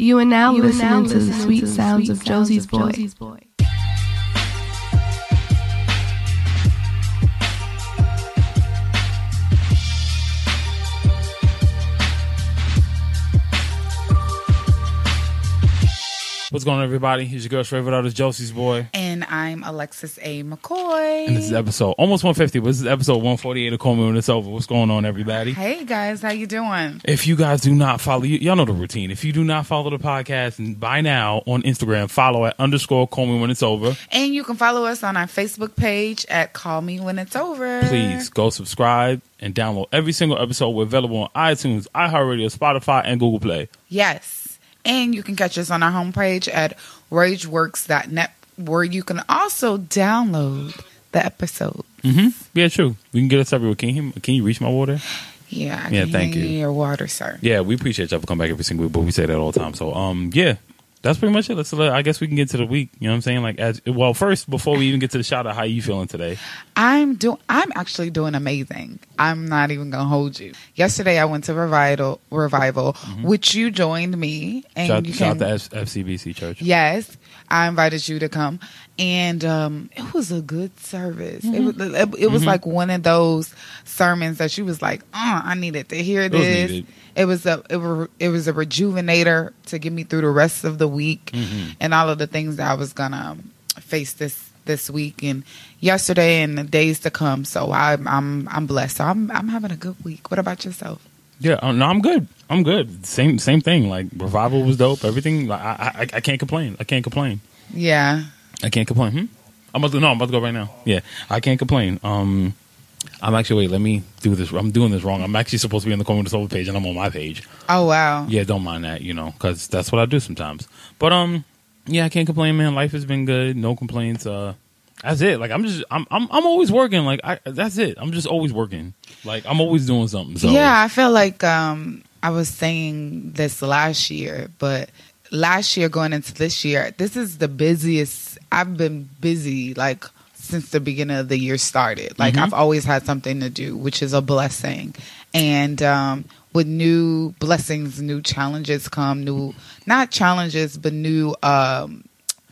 You are now you listening now to the sweet sounds, of Josie's, of Josie's boy. What's going on, everybody? Here's your girl, favorite artist, Josie's boy. And I'm Alexis A. McCoy. And this is episode almost 150, but this is episode 148 of Call Me When It's Over. What's going on, everybody? Hey, guys. How you doing? If you guys do not follow, y'all know the routine. If you do not follow the podcast, and by now on Instagram, follow at underscore Call Me When It's Over. And you can follow us on our Facebook page at Call Me When It's Over. Please go subscribe and download every single episode. We're available on iTunes, iHeartRadio, Spotify, and Google Play. Yes. And you can catch us on our homepage at rageworks.net, where you can also download the episode. Mm-hmm. Yeah, true. We can get us everywhere. Can you, can you reach my water? Yeah, I yeah. thank you. Your water, sir. Yeah, we appreciate y'all for coming back every single week, but we say that all the time. So, um, yeah, that's pretty much it. Let's. I guess we can get to the week. You know what I'm saying? Like, as well, first before we even get to the shout out, how you feeling today? I'm doing. I'm actually doing amazing. I'm not even gonna hold you. Yesterday, I went to revival, revival, mm-hmm. which you joined me, and shout, you shout came, to FCBC Church. Yes, I invited you to come, and um, it was a good service. Mm-hmm. It was. It, it was mm-hmm. like one of those sermons that she was like, uh, "I needed to hear this." It was a it, were, it was a rejuvenator to get me through the rest of the week mm-hmm. and all of the things that I was gonna face this this week and yesterday and the days to come. So I, am I'm I'm blessed. So I'm I'm having a good week. What about yourself? Yeah, uh, no, I'm good. I'm good. Same same thing. Like revival was dope. Everything. I I, I can't complain. I can't complain. Yeah. I can't complain. Hmm? I'm about to no. I'm about to go right now. Yeah, I can't complain. Um, I'm actually wait. Let me do this. I'm doing this wrong. I'm actually supposed to be on the Corner of the Soul page, and I'm on my page. Oh wow. Yeah, don't mind that. You know, because that's what I do sometimes. But um, yeah, I can't complain, man. Life has been good. No complaints. Uh, that's it. Like I'm just I'm I'm I'm always working. Like I that's it. I'm just always working. Like I'm always doing something. So yeah, I feel like um I was saying this last year, but last year going into this year, this is the busiest I've been busy. Like since the beginning of the year started. Like mm-hmm. I've always had something to do, which is a blessing. And um, with new blessings, new challenges come, new not challenges, but new um,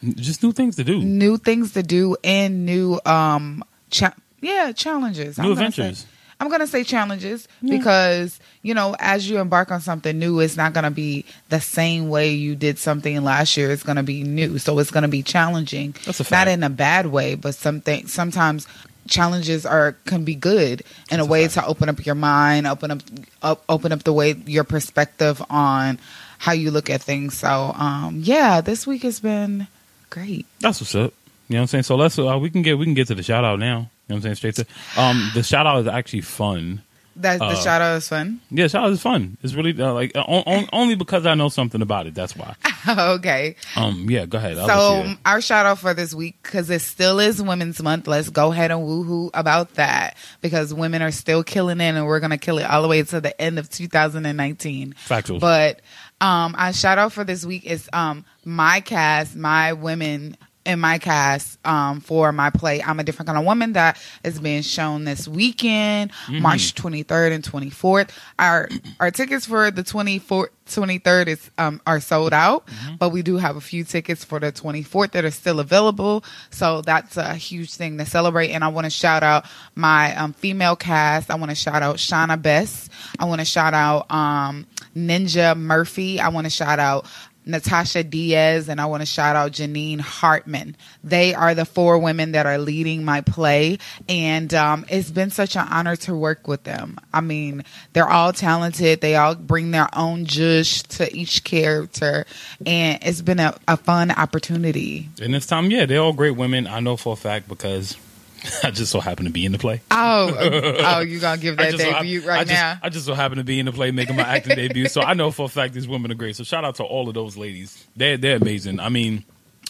just new things to do, new things to do, and new um, cha- yeah challenges, new I'm adventures. I'm going to say challenges yeah. because, you know, as you embark on something new, it's not going to be the same way you did something last year. It's going to be new. So it's going to be challenging. That's a fact. Not in a bad way, but something sometimes challenges are can be good in That's a way a to open up your mind, open up, up open up the way your perspective on how you look at things. So, um, yeah, this week has been great. That's what's up. You know what I'm saying? So let's uh, we can get we can get to the shout out now. You know what I'm saying? Straight to um, the shout out is actually fun. That the uh, shout out is fun. Yeah, shout out is fun. It's really uh, like uh, on, only because I know something about it. That's why. okay. Um. Yeah. Go ahead. I'll so our shout out for this week because it still is Women's Month. Let's go ahead and woohoo about that because women are still killing it, and we're gonna kill it all the way to the end of 2019. Factual. But um, our shout out for this week is um my cast, my women in my cast um, for my play I'm a Different Kind of Woman that is being shown this weekend, mm-hmm. March 23rd and 24th. Our our tickets for the 24th 23rd is um, are sold out, mm-hmm. but we do have a few tickets for the 24th that are still available. So that's a huge thing to celebrate. And I want to shout out my um, female cast. I want to shout out Shauna Bess. I want to shout out um, Ninja Murphy. I want to shout out Natasha Diaz, and I want to shout out Janine Hartman. They are the four women that are leading my play, and um, it's been such an honor to work with them. I mean, they're all talented. They all bring their own juice to each character, and it's been a, a fun opportunity. And this time, yeah, they're all great women. I know for a fact because I just so happen to be in the play. Oh, oh, you gonna give that debut so, right I just, now? I just so happen to be in the play, making my acting debut. So I know for a fact these women are great. So shout out to all of those ladies. They're they're amazing. I mean.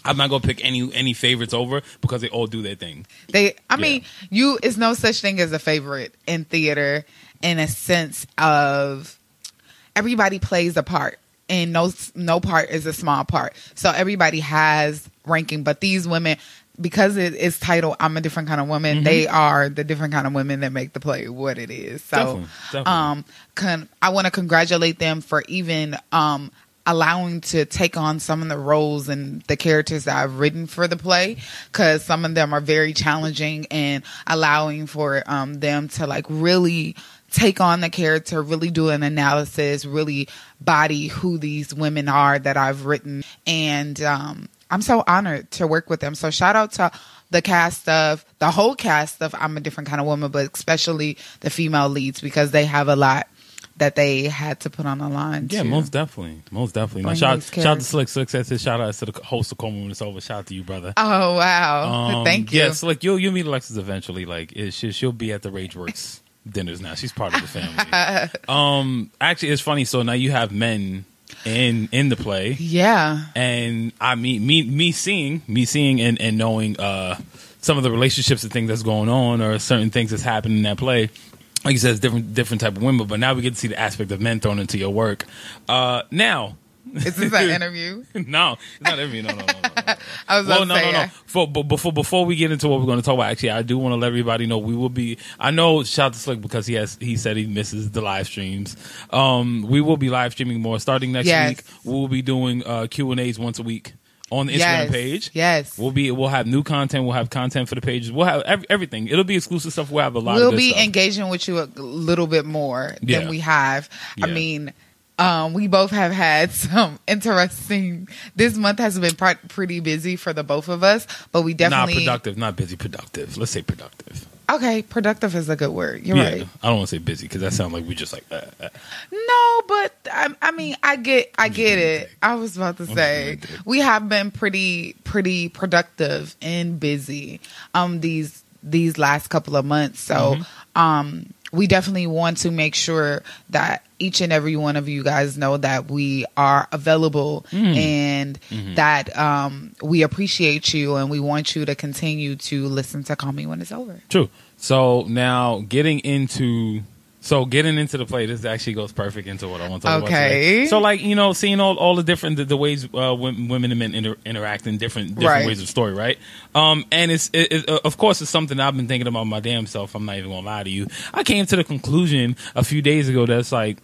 I'm not gonna pick any any favorites over because they all do their thing. They, I yeah. mean, you is no such thing as a favorite in theater in a sense of everybody plays a part and no no part is a small part. So everybody has ranking, but these women because it is titled "I'm a Different Kind of Woman," mm-hmm. they are the different kind of women that make the play what it is. So, definitely, definitely. um, con- I want to congratulate them for even um allowing to take on some of the roles and the characters that I've written for the play because some of them are very challenging and allowing for um, them to like really take on the character, really do an analysis, really body who these women are that I've written. And um, I'm so honored to work with them. So shout out to the cast of the whole cast of I'm a different kind of woman, but especially the female leads because they have a lot that they had to put on the line. Yeah, to- most definitely, most definitely. Now, shout, shout out to. Slick. Slick says shout out to the host of Call Me when it's over. Shout out to you, brother. Oh wow! Um, Thank you. Yeah, so like you'll you'll meet Alexis eventually. Like it, she, she'll be at the RageWorks dinners now. She's part of the family. um, actually, it's funny. So now you have men in in the play. Yeah. and I mean me me seeing me seeing and, and knowing uh some of the relationships and things that's going on or certain things that's happening in that play like you said it's different different type of women but now we get to see the aspect of men thrown into your work uh now This is this an interview? no it's not every no no no, no, no. I was well, no, say. no, no. For, but before before we get into what we're going to talk about, actually, I do want to let everybody know we will be. I know shout out to Slick because he has he said he misses the live streams. Um, we will be live streaming more starting next Yes. week. We'll be doing uh, Q and A's once a week on the Instagram yes. page. Yes. We'll be we'll have new content. We'll have content for the pages. We'll have ev- everything. It'll be exclusive stuff. We'll have a lot. Of we'll be stuff. engaging with you a little bit more Yeah. than we have. I mean, um, we both have had some interesting. This month has been pr- pretty busy for the both of us, but we definitely Not productive, not busy. Productive. Let's say productive. okay. Productive is a good word. You're yeah, right. I don't want to say busy because that sounds like we just like uh, uh. No, but I, I mean, I get, I get it. I was about to say we have been pretty, pretty productive and busy um these these last couple of months. So um we definitely want to make sure that each and every one of you guys know that we are available and that um we appreciate you and we want you to continue to listen to Call Me When It's Over. True. So now getting into so getting into the play, this actually goes perfect into what I want to talk about. Okay. So like you know, seeing all, all the different the, the ways uh, women, women and men inter- interact in different different Right. ways of story, right? Um, and it's it, it, of course it's something I've been thinking about my damn self. I'm not even gonna lie to you. I came to the conclusion a few days ago that's like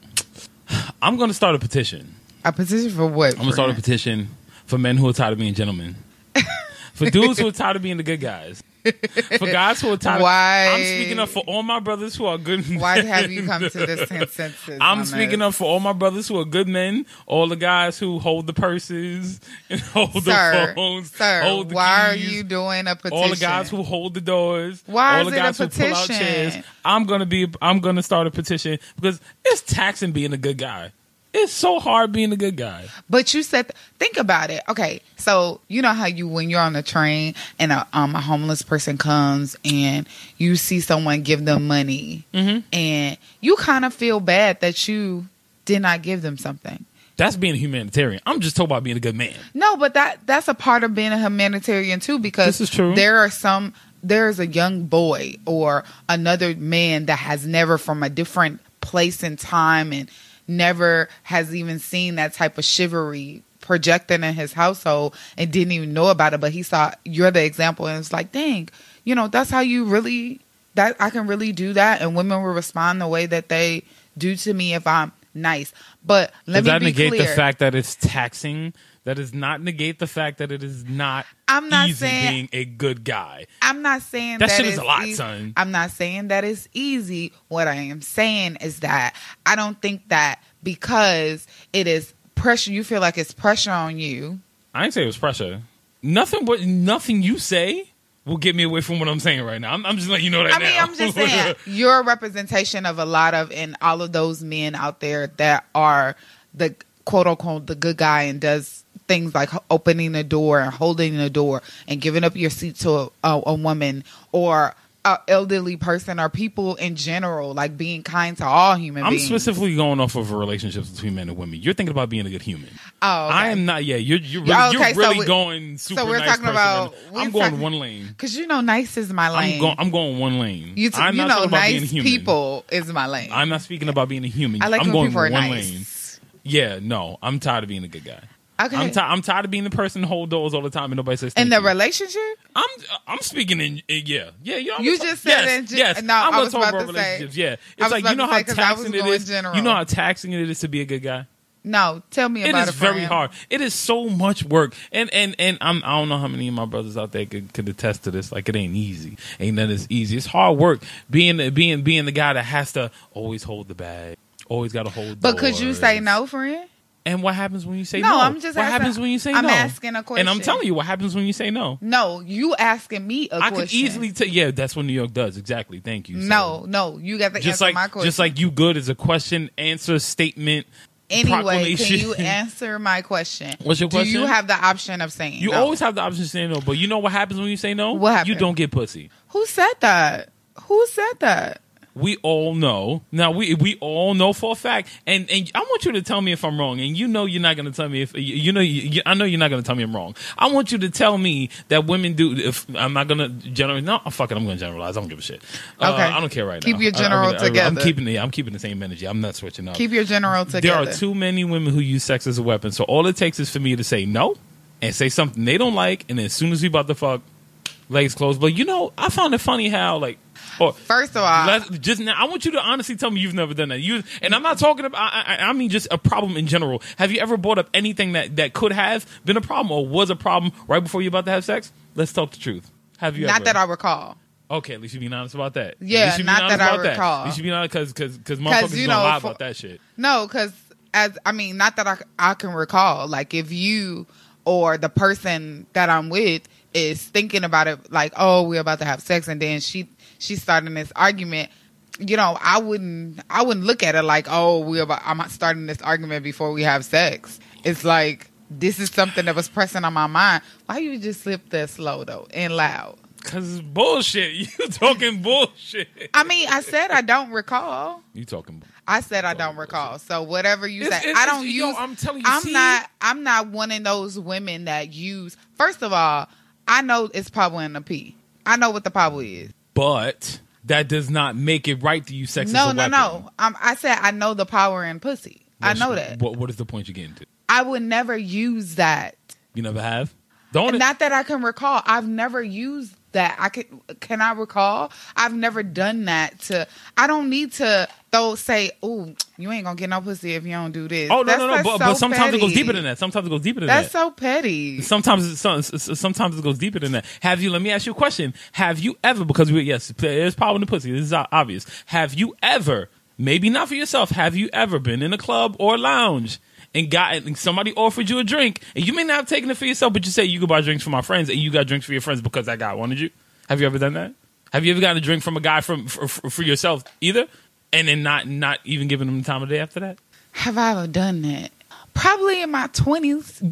I'm gonna start a petition. A petition for what? I'm gonna start a petition for men who are tired of being gentlemen. for dudes who are tired of being the good guys. For guys who are tired Why- I'm speaking up for all my brothers who are good men. Why have you come to this consensus? I'm speaking up for all my brothers who are good men, all the guys who hold the purses and hold sir, the phones, sir, hold the why are you doing a petition? all the guys who hold the doors, Why all is the it a guys who pull out chairs. I'm gonna be I'm gonna start a petition because it's taxing being a good guy. It's so hard being a good guy. But you said, think about it. Okay, so you know how you when you're on the train and a um a homeless person comes and you see someone give them money, Mm-hmm. and you kind of feel bad that you did not give them something. That's being a humanitarian. I'm just talking about being a good man. No, but that that's a part of being a humanitarian too, because This is true. There are some. There is a young boy or another man that has never, from a different place and time, and never has even seen that type of chivalry projected in his household and didn't even know about it. But he saw you're the example, and it's like, dang, you know, that's how you really that I can really do that, and women will respond the way that they do to me if I'm nice. But let Does me that negate clear. the fact that it's taxing? That does not negate the fact that it is not I'm not easy saying- being a good guy. I'm not saying That that, shit is a lot, son. I'm not saying that it's easy. What I am saying is that I don't think that because it is pressure, you feel like it's pressure on you. I didn't say it was pressure. Nothing but nothing you say will get me away from what I'm saying right now. I'm, I'm just letting you know that I mean, now. I'm just saying you're a representation of a lot of and all of those men out there that are the quote unquote the good guy and does things like opening the door and holding the door and giving up your seat to a, a, a woman or a elderly person or people in general, like being kind to all human I'm beings. specifically going off of relationships between men and women. You're thinking about being a good human. Oh, okay. I am not. Yeah, you're you're really, okay, you're so really we- going super so we're nice talking about- right I'm going talking- one lane. Because you know, nice is my lane. I'm going. I'm going one lane. you, t- I'm you not know, talking about being nice human. people is my lane. I'm not speaking about being a human. I like I'm when going people are one nice. lane. Yeah, no, I'm tired of being a good guy. Okay. I'm, ti- I'm tired of being the person who hold doors all the time and nobody says. in the you. relationship, I'm I'm speaking in yeah yeah yeah. You just said yes, in gen- yes. no, I'm I was about about to say- Yeah, it's like you know how say, taxing it is. general. You know how taxing it is to be a good guy. No, tell me It about is it. very friend. hard. It is so much work, and and and I'm, I don't know how many of my brothers out there could, could attest to this. Like it ain't easy. Ain't none as easy. It's hard work being being being the guy that has to always hold the bag, always got to hold. But could you say no, friend? And what happens when you say No, no? I'm just what asking- happens when you say no? I'm asking a question, And I'm telling you what happens when you say no. No, you asking me a I question. I could easily tell. Yeah, that's what New York does. Exactly. Thank you. So, No, no, you got to just answer like my question. just like you good is a question answer statement. anyway, can you answer my question? What's your question? Do you have the option of saying You no? always have the option of saying no, but you know what happens when you say no? What happens? You don't get pussy. Who said that? Who said that? We all know. Now we we all know for a fact, and and I want you to tell me if I'm wrong, and you know you're not going to tell me if you, know you, you- I know you're not going to tell me I'm wrong. I want you to tell me that women do. If I'm not going to generalize, no, fuck it, I'm going to generalize. I don't give a shit. Uh, Okay. I don't care right Keep now. Keep your I- I general really- I- I'm keeping the I'm keeping the same energy. I'm not switching up. Keep your general together. there are too many women who use sex as a weapon. So all it takes is for me to say no and say something they don't like, and then as soon as we about to fuck, legs closed. But you know, I found it funny how like, or First of all, just now, I want you to honestly tell me you've never done that. You and I'm not talking about. I, I, I mean, just a problem in general. Have you ever brought up anything that that could have been a problem or was a problem right before you're about to have sex? Let's talk the truth. Have you? not ever? that I recall. Okay, at least you being honest about that. Yeah, you not that I recall. At least you being honest because because because motherfuckers you don't know, lie for- about that shit. No, because as I mean, not that I I can recall. Like if you or the person that I'm with is thinking about it, like oh we're about to have sex, and then she she's starting this argument. You know, I wouldn't I wouldn't look at it like oh we're about I'm starting this argument before we have sex. It's like this is something that was pressing on my mind. Why you just slip that slow though and loud? Cause it's bullshit. You talking bullshit. I mean, I said I don't recall. You talking? I said I don't recall. So whatever you It's- say, it's- I don't it's- yo, use. I'm telling you, I'm see? not. I'm not one of those women that use. First of all, I know it's power in the P. I know what the power is. But that does not make it right to use sex no, no, weapon. no. Um, I said I know the power in pussy. I What's- know that. What, what is the point you're getting to? I would never use that. You never have. Don't. Not that I can recall. I've never used that. I can. Can I recall? I've never done that. To. I don't need to though say, "Oh, you ain't gonna get no pussy if you don't do this." oh no, That's- no, no. But, so but sometimes it goes deeper than that. Sometimes it goes deeper than That's that. That's so petty. Sometimes it's, sometimes it goes deeper than that. Have you? Let me ask you a question. Have you ever? Because we yes, there's power in the pussy. This is obvious. Have you ever? Maybe not for yourself. Have you ever been in a club or lounge and got and somebody offered you a drink and you may not have taken it for yourself, but you say you could buy drinks for my friends and you got drinks for your friends because that guy wanted you? Have you ever done that? Have you ever gotten a drink from a guy from for, for yourself either, and then not not even giving him the time of day after that? Have I ever done that? Probably in my twenties.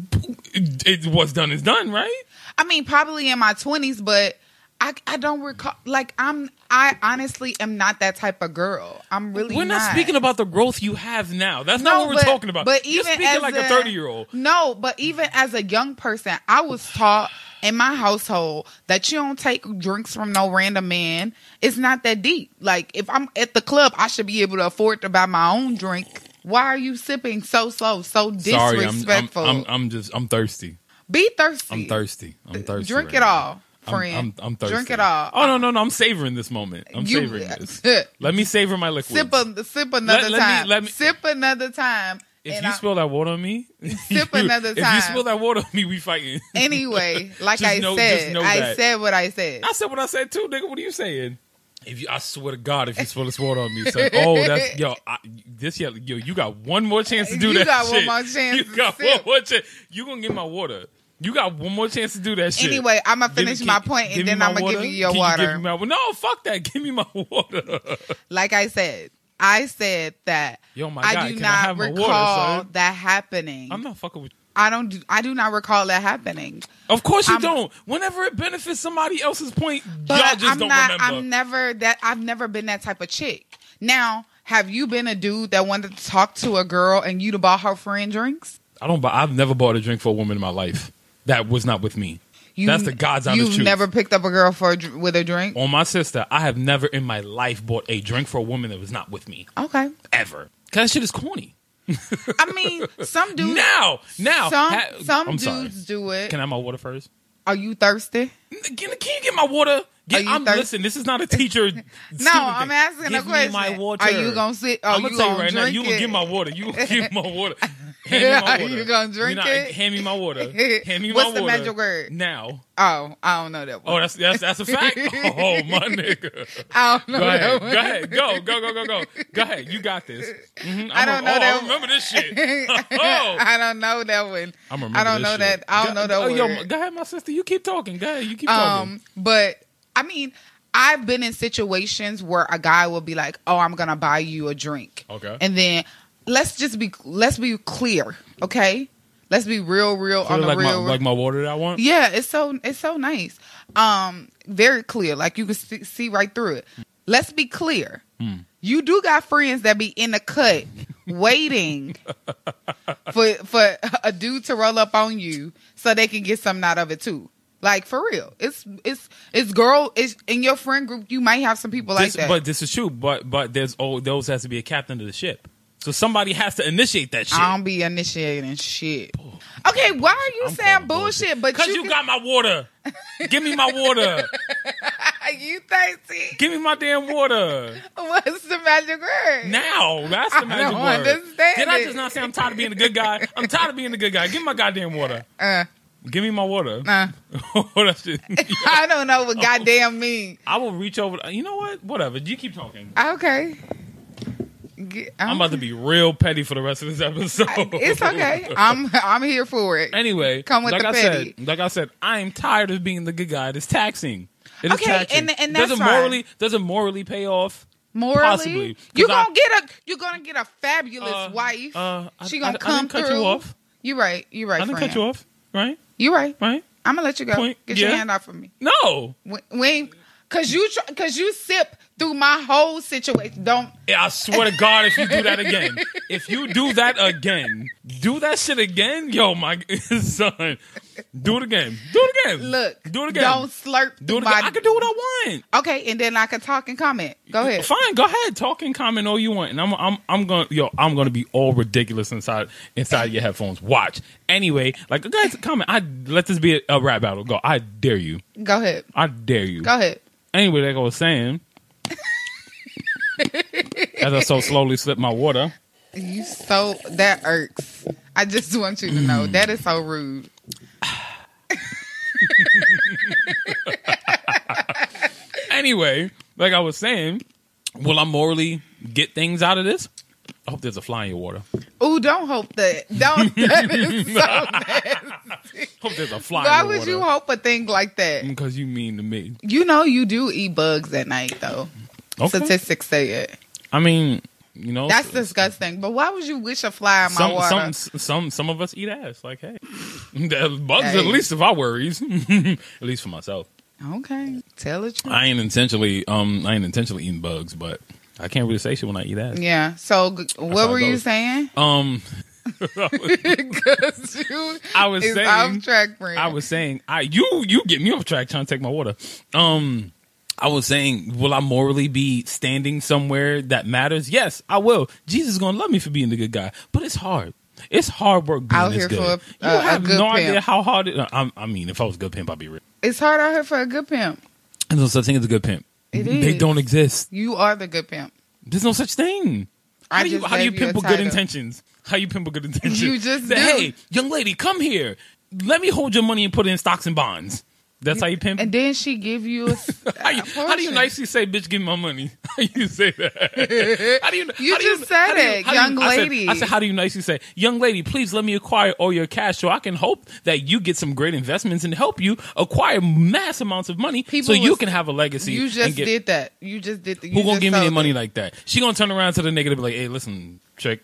It, it, what's done is done, right? I mean, probably in my twenties, but I I don't recall. Like I'm, I honestly am not that type of girl. I'm really. We're not, speaking about the growth you have now. That's not what we're talking about. But You're even speaking like a thirty year old. No, but even as a young person, I was taught in my household that you don't take drinks from no random man. It's not that deep. Like if I'm at the club, I should be able to afford to buy my own drink. Why are you sipping so slow, so Sorry, I'm, I'm, disrespectful? I'm, I'm just I'm thirsty. Be thirsty. I'm thirsty. I'm thirsty. Drink right it now. all, friend. I'm, I'm, thirsty. Drink it all. Oh no, no, no! I'm savoring this moment. I'm You- savoring this. Let me savor my liquids. Sip a, sip another let me- time. let me- sip another time. if And you I- spill that water on me, Sip another time. If you spill that water on me, we fighting. anyway, like I know- said, I that. said what I said. I said what I said too, nigga. What are you saying? If you, I swear to God, if you spill this water on me, son, oh, that's yo, I, this yo, yo, you got one more chance to do You that. got one more chance You got sip. one more chance. You gonna get my water? You got one more chance to do that shit. Anyway, Give me- finish can- my point and then I'ma give you your Can water. give me my- no, fuck that. Give me my water. like I said, I said that Yo, my I do can I not have my water, recall that happening. I'm not fucking with. you. I don't. Do, I do not recall that happening. Of course you I'm- don't. Whenever it benefits somebody else's point, But y'all just I'm don't not. remember. I'm never that. I've never been that type of chick. Now, have you been a dude that wanted to talk to a girl and you'd have bought her friend drinks? I don't. buy- I've never bought a drink for a woman in my life that was not with me. You, That's the God's honest You've truth. never picked up a girl for a, dr- with a drink. On my sister, I have never in my life bought a drink for a woman that was not with me Okay. ever. Cause that shit is corny. I mean, some dudes. Now, now, some ha- some I'm dudes sorry. do it. Can I have my water first? Are you thirsty? Can, can you get my water? Get, Are you I'm, thirsty? listen, this is not a teacher. No, I'm asking Give a question. Me my water. Are you gonna sit? Are I'm you gonna tell you gonna right now. drink You gonna it? get my water. You gonna get my water. Hand me my water. you gonna drink not- it? Hand me my water. Hand me What's my the magic word? Now. Oh, I don't know that Oh, one. that's that's that's a fact. Oh my nigga. I don't know Go that ahead. one. Go ahead. Go go go go go. Go ahead. You got this. Mhm. I don't a- know oh, that I remember this shit. oh. I don't know that one. I'm remember I don't know shit. that. I don't Go- know that oh, yo, go ahead, my sister. You keep talking. Go ahead. You keep talking. Um, but I mean, I've been in situations where a guy will be like, "Oh, I'm gonna buy you a drink," Okay. and then let's just be let's be clear, okay? Let's be real, real So on the like real. my like my water that I want. yeah, it's so it's so nice. Um, very clear, like you can see, see right through it. Let's be clear. Hmm. You do got friends that be in the cut waiting for for a dude to roll up on you so they can get something out of it too. Like for real, it's it's it's girl. It's in your friend group. You might have some people like This- that. But this is true. But but there's oh those has to be a captain of the ship. So somebody has to initiate that shit. I don't be initiating shit. Okay, why are you I'm saying calling bullshit? But Cause you, you, can- got my water. Give me my water. you thirsty. Give me my damn water. What's the magic word? Now. That's the I magic don't word. understand Did I just not say I'm tired of being a good guy? I'm tired of being a good guy. Give me my goddamn water. Uh, Give me my water. uh, that shit. I don't know what goddamn mean. I will reach over. You know what? Whatever. You keep talking. Okay. Get- I'm about to be real petty for the rest of this episode. It's okay. I'm I'm here for it. Anyway, Come with like the I petty. said, like I said, I am tired of being the good guy. It's taxing. It is Okay, taxing. and- and that's does it fine. morally does it morally pay off? Morally, Possibly. you I- gonna get a you gonna get a fabulous Uh, wife. Uh, I- she gonna I come didn't cut through. you off. You right. You're right. I didn't friend. cut you off. Right. You right. Right. I'm gonna let you go. Point. Get your hand off of me. No. We, we cause you cause you sip through my whole situation. Don't I swear to God, if you do that again, if you do that again, do that shit again, yo, my son, do it again. Do it again. look. do it again. Don't slurp do it again. my. I can do what I want. okay, and then I can talk and comment. Go ahead. Fine, go ahead. Talk and comment all you want, and I'm I'm I'm going yo I'm going to be all ridiculous inside inside your headphones. Watch anyway. Like guys, comment. I let this be a, a rap battle. Go. I dare you. Go ahead. I dare you. Go ahead. Anyway, like I was saying, as I so slowly sip my water. You so that irks. I just want you to know mm. that is so rude. Anyway, like I was saying, will I morally get things out of this? I hope there's a fly in your water. Ooh, don't hope that. Don't. That is so nasty. Hope there's a fly Why in your would you hope a thing like that? Mm, because you mean to me. You know you do eat bugs at night though. Okay. Statistics say it. I mean, you know, That's disgusting. But why would you wish a fly in my water? some some some of us eat ass. Like, hey, bugs Hey. at least of our worries. at least for myself, okay, tell the truth. I ain't intentionally um I ain't intentionally eating bugs, but I can't really say shit when I eat ass. yeah. So what were you saying? Um, Because you I was saying- off track, friend. I was saying, I you you get me off track trying to take my water. Um, I was saying, will I morally be standing somewhere that matters? Yes, I will. Jesus is gonna love me for being the good guy, but it's hard. It's hard work being Out this here good. for you a- a have good no pimp. idea how hard it. I, I mean, if I was a good pimp, I'd be rich. It's hard out here for a good pimp. There's no such thing as a good pimp. It They is. don't exist. You are the good pimp. There's no such thing. How I do you how do you you pimp with good intentions? How you pimp with good intentions? You just Say, do. hey, young lady, come here. Let me hold your money and put it in stocks and bonds. That's how you pimp. And then she give you a, How, you, how do you nicely say, "Bitch, give me my money"? How you say that? How do you? You just said you- it, how do you- young I said- lady. I said, "How do you nicely say, young lady? Please let me acquire all your cash, so I can hope that you get some great investments and help you acquire mass amounts of money, People so you was- can have a legacy." You just get, did that. You just did. The, you Who gonna give me money like that? She gonna turn around to the nigga and be like, "Hey, listen, chick,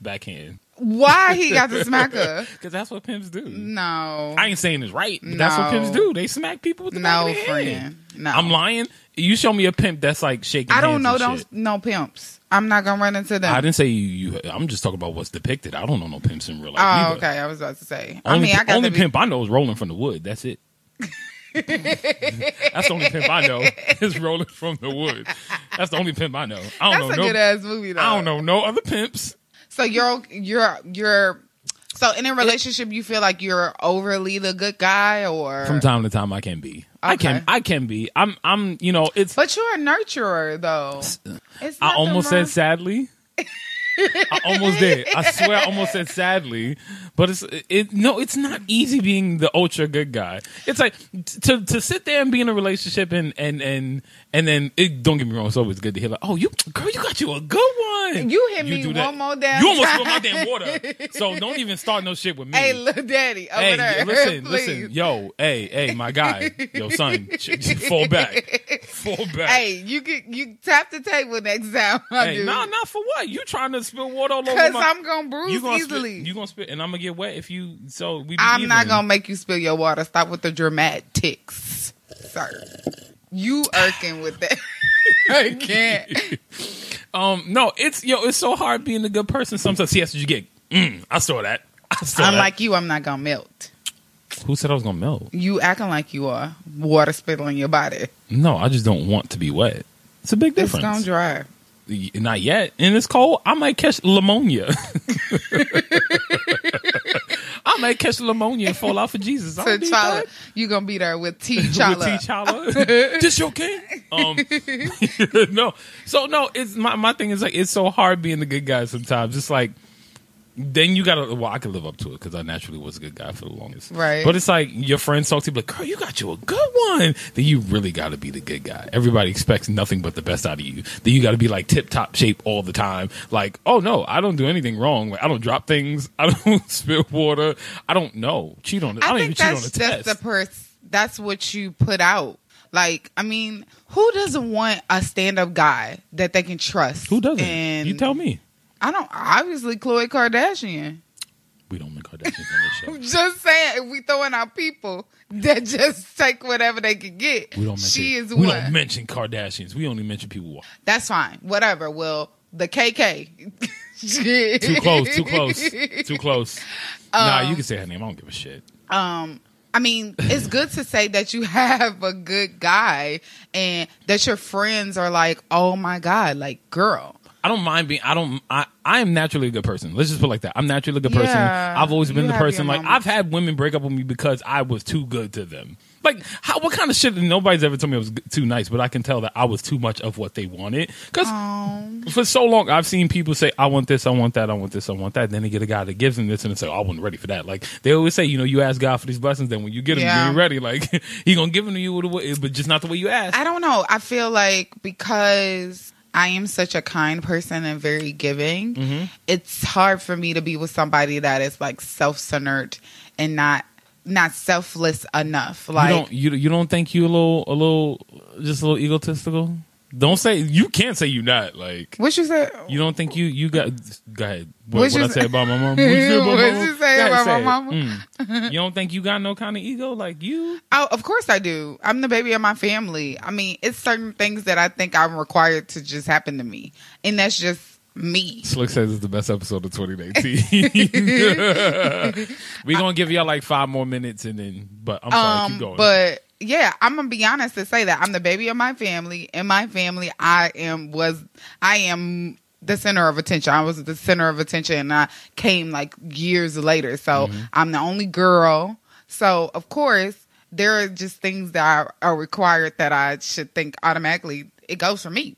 backhand," Why he got to smack her? because that's what pimps do. No, I ain't saying it's right, but that's what pimps do. They smack people with the back no, of their hand. friend. No, I'm lying. You show me a pimp that's like shaking. I don't know and those shit. no pimps. I'm not gonna run into them. I didn't say you, you. I'm just talking about what's depicted. I don't know no pimps in real life. oh, either. okay. I was about to say. Only, I mean, I got only to be, pimp I know is rolling from the wood. That's it. That's the only pimp I know is rolling from the wood. That's the only pimp I know. I don't That's a know good ass movie though. I don't know no other pimps. So you're you're you're so in a relationship you feel like you're overly the good guy or From time to time, I can be. I can. I can be. I'm. I'm. You know. It's. but you're a nurturer though. It's I almost said sadly. I almost did. I swear, I almost said sadly, but it's it. No, it's not easy being the ultra good guy. It's like to to sit there and be in a relationship and and and and then it, don't get me wrong, it's always good to hear like, oh, you girl, you got you a good one. You hit me one that. more damn You almost spilled my damn water. So don't even start no shit with me. Hey, little daddy, over Hey, there. listen, please. listen, yo, hey, hey, my guy, yo, son, fall back, fall back. Hey, you can you tap the table next time Hey, nah, not for what? You trying to spill water all over Because my? I'm gonna bruise you gonna easily. Spit, you gonna spit, and I'm gonna get wet if you. So we. Be I'm not gonna make you spill your water. Stop with the dramatics, sir. You irking with that? I can't. Um, no, it's yo, it's so hard being a good person. Sometimes, see, that's what you get. Mm, I saw that. I saw I'm that. like you. I'm not gonna melt. who said I was gonna melt? You acting like you are. Water spilling your body. No, I just don't want to be wet. It's a big difference. It's gonna dry. Not yet. And it's cold. I might catch pneumonia. I might catch pneumonia and fall out for Jesus. I that. you gonna be there with T with Chala. T'Challa. this your king? Um, no. So no, it's my my thing is like it's so hard being the good guy sometimes. It's like then you gotta. Well, I could live up to it because I naturally was a good guy for the longest. Right. But it's like your friends talk to you like, "Girl, you got you a good one." Then you really got to be the good guy. Everybody expects nothing but the best out of you. Then you got to be like tip top shape all the time. Like, oh no, I don't do anything wrong. Like, I don't drop things. I don't spill water. I don't know cheat on it. I, I don't even cheat on that's the test. the pers- That's what you put out. Like, I mean, who doesn't want a stand-up guy that they can trust? Who doesn't? And you tell me. I don't. Obviously, Khloe Kardashian. We don't make Kardashians on this show. Just saying, if we throwing out people that just take whatever they can get, We don't mention. she is we one. don't mention Kardashians. We only mention people. That's fine. Whatever. Well, the KK. Too close. Too close. Too close. nah, you can say her name. I don't give a shit. um I mean, it's good to say that you have a good guy and that your friends are like, "Oh my god, like girl." I don't mind being. I don't. I. I am naturally a good person. Let's just put it like that. I'm naturally a good person. Yeah, I've always been the person. Like. I've had women break up with me because I was too good to them. Like how? What kind of shit? Nobody's ever told me I was too nice, but I can tell that I was too much of what they wanted. Because for so long, I've seen people say, "I want this, I want that, I want this, I want that." Then they get a guy that gives them this, and it's like, oh, "I wasn't ready for that." Like they always say, you know, you ask God for these blessings, then when you get them, Yeah. you're ready. Like He gonna give them to you, but just not the way you ask. I don't know. I feel like because I am such a kind person and very giving, Mm-hmm. it's hard for me to be with somebody that is like self-centered and not not selfless enough. you Like don't you you don't think you a little a little just a little egotistical? Don't say you can't say you not like what you said? you don't think you you got go ahead. What, what you I say? about my mom? What you say about my mom? you say Go ahead, about my it. mama? Mm. You don't think you got no kind of ego like you? Oh, of course I do. I'm the baby of my family. I mean, it's certain things that I think I'm required to just happen to me, and that's just me. Slick says it's the best episode of 2019. We're gonna give y'all like five more minutes and then but I'm sorry, keep Um, going. but yeah, I'm gonna be honest to say that I'm the baby of my family. In my family, I am was I am the center of attention. I was the center of attention, and I came like years later. So Mm-hmm. I'm the only girl. So of course, there are just things that are, are required that I should think automatically it goes for me.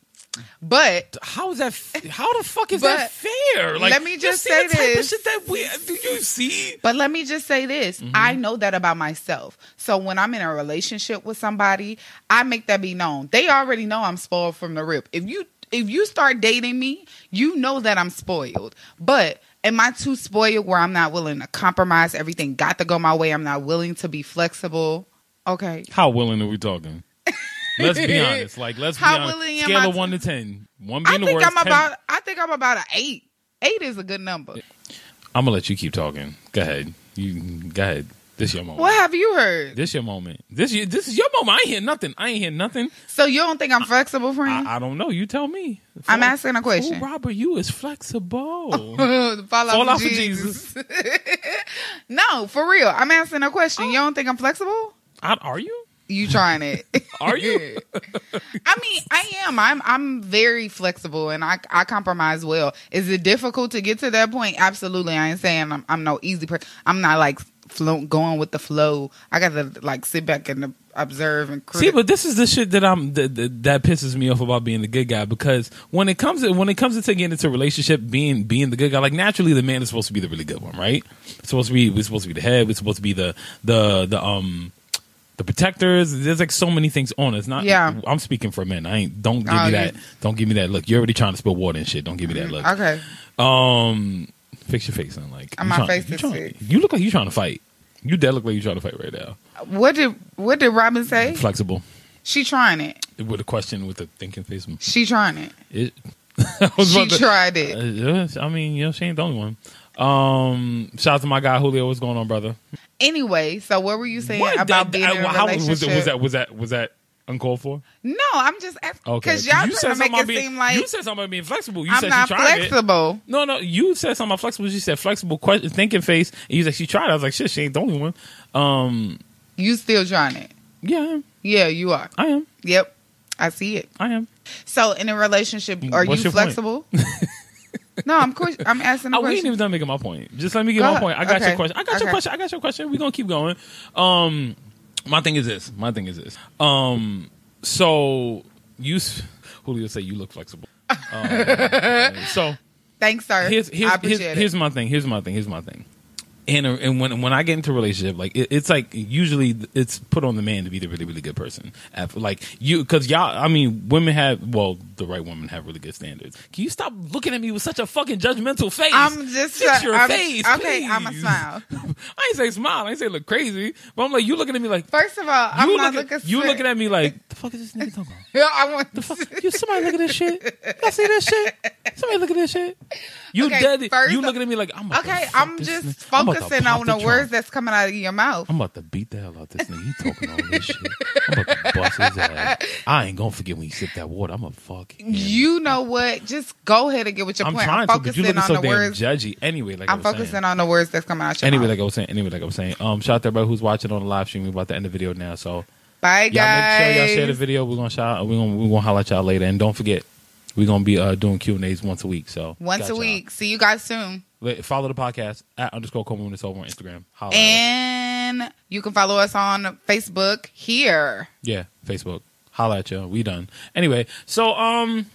But how is that? f- How the fuck is But that fair? Like, let me just say the type of this. shit that we do. You see? But let me just say this. Mm-hmm. I know that about myself. So when I'm in a relationship with somebody, I make that be known. They already know I'm spoiled from the rip. If you if you start dating me, you know that I'm spoiled. But am I too spoiled where I'm not willing to compromise? Everything got to go my way. I'm not willing to be flexible. Okay. How willing are we talking? Let's be honest. Like, let's How be honest. willing am Scale I of to- one to ten. One I being the think worst. I'm 10 about I think I'm about an eight. Eight is a good number. I'm gonna let you keep talking. Go ahead. You go ahead. This your moment. What have you heard? This your moment. This you. This is your moment. I ain't hear nothing. I ain't hear nothing. So you don't think I'm flexible, friend? I, I don't know. You tell me. I'm asking a question. Fool Robert, you is flexible. Fall Fall for for Jesus. no, for real. I'm asking a question. Oh. You don't think I'm flexible? I- are you? You trying it? Are you? I mean, I am. I'm. I'm very flexible, and I I compromise well. Is it difficult to get to that point? Absolutely. I ain't saying I'm, I'm no easy person. I'm not like flow, going with the flow. I got to like sit back and observe and See, but this is the shit that I'm that, that, that pisses me off about being the good guy because when it comes to when it comes to getting into a relationship, being being the good guy, like naturally the man is supposed to be the really good one, right? It's supposed to be we're supposed to be the head, we're supposed to be the the the um the protectors. There's like so many things on us. Not Yeah. I'm speaking for men. I ain't don't give Oh, me you- that. Don't give me that look. You're already trying to spill water and shit. Don't give me that look. okay, Um, fix your face, son. Like you my trying- face you is trying- fixed. You look like you trying to fight. You dead look like you trying to fight right now. what did what did Robin say? Flexible She trying it. with a question with a thinking face. She trying it. It, She about to- tried it. Uh, I mean, you know, she ain't the only one. Um, shout out to my guy Julio. What's going on, brother? Anyway, so what were you saying What? about That- being I- in a how- relationship? was, it, was that was that was that uncalled for? no, I'm just asking Okay, because y'all you trying to make it being, seem like you said something about being flexible. You I'm said not she tried flexible. it. No, no, you said something about flexible. You said flexible question, thinking face. And you said she tried. I was like, shit, she ain't the only one. Um, You still trying it? yeah, I am. Yeah, you are. I am. Yep, I see it. I am. So in a relationship, are What's you flexible? no, I'm course. I'm asking a Oh, we ain't even done making my point. Just let me get Go my ahead. point. I got Okay. your question. I got your question. I got your question. We're gonna keep going. Um my thing is this. My thing is this. Um so you Julio say you look flexible. Um, so Thanks, sir. here's I here's appreciate here's, it. here's my thing. Here's my thing. Here's my thing. And, uh, and when when I get into a relationship, like it, it's like usually it's put on the man to be the really really good person. After, like you, because y'all, I mean, women have well, the right women have really good standards. Can you stop looking at me with such a fucking judgmental face? I'm just fix your I'm- face. Okay, I'm a please. smile. I ain't say smile. I ain't say look crazy. But I'm like you looking at me like First of all, I'm you not looking, you looking at me like the fuck is this nigga talking about? Yeah, I want. The fuck? You somebody look at this shit? Y'all see this shit? Somebody look at this shit? You Okay, dead? first you looking at me like I'm Okay, I'm just nigga. I'm focusing on the trunk. words that's coming out of your mouth. I'm about to beat the hell out this nigga. He talking all this shit. I'm about to bust his ass. I ain't gonna forget when you sip that water. I'm gonna fuck him. You know what? Just go ahead and get with your I'm point. trying I'm trying to, but you focusing looking on so the damn words. judgy. Anyway, like I I'm was saying. focusing on the words that's coming out your Anyway, mouth. like I was saying, anyway, like I was saying, um, shout out to everybody who's watching on the live stream. We're about to end the video now, so Bye, y'all guys. make sure y'all share the video. We're gonna shout. We're gonna we're gonna holler at y'all later, and don't forget, we're gonna be uh, doing Q and A's once a week. So Once a week. See you guys soon. Follow the podcast at underscore when it's over on Instagram. Holla. And you can follow us on Facebook here. Yeah, Facebook. Holla at you. We done. Anyway, so um,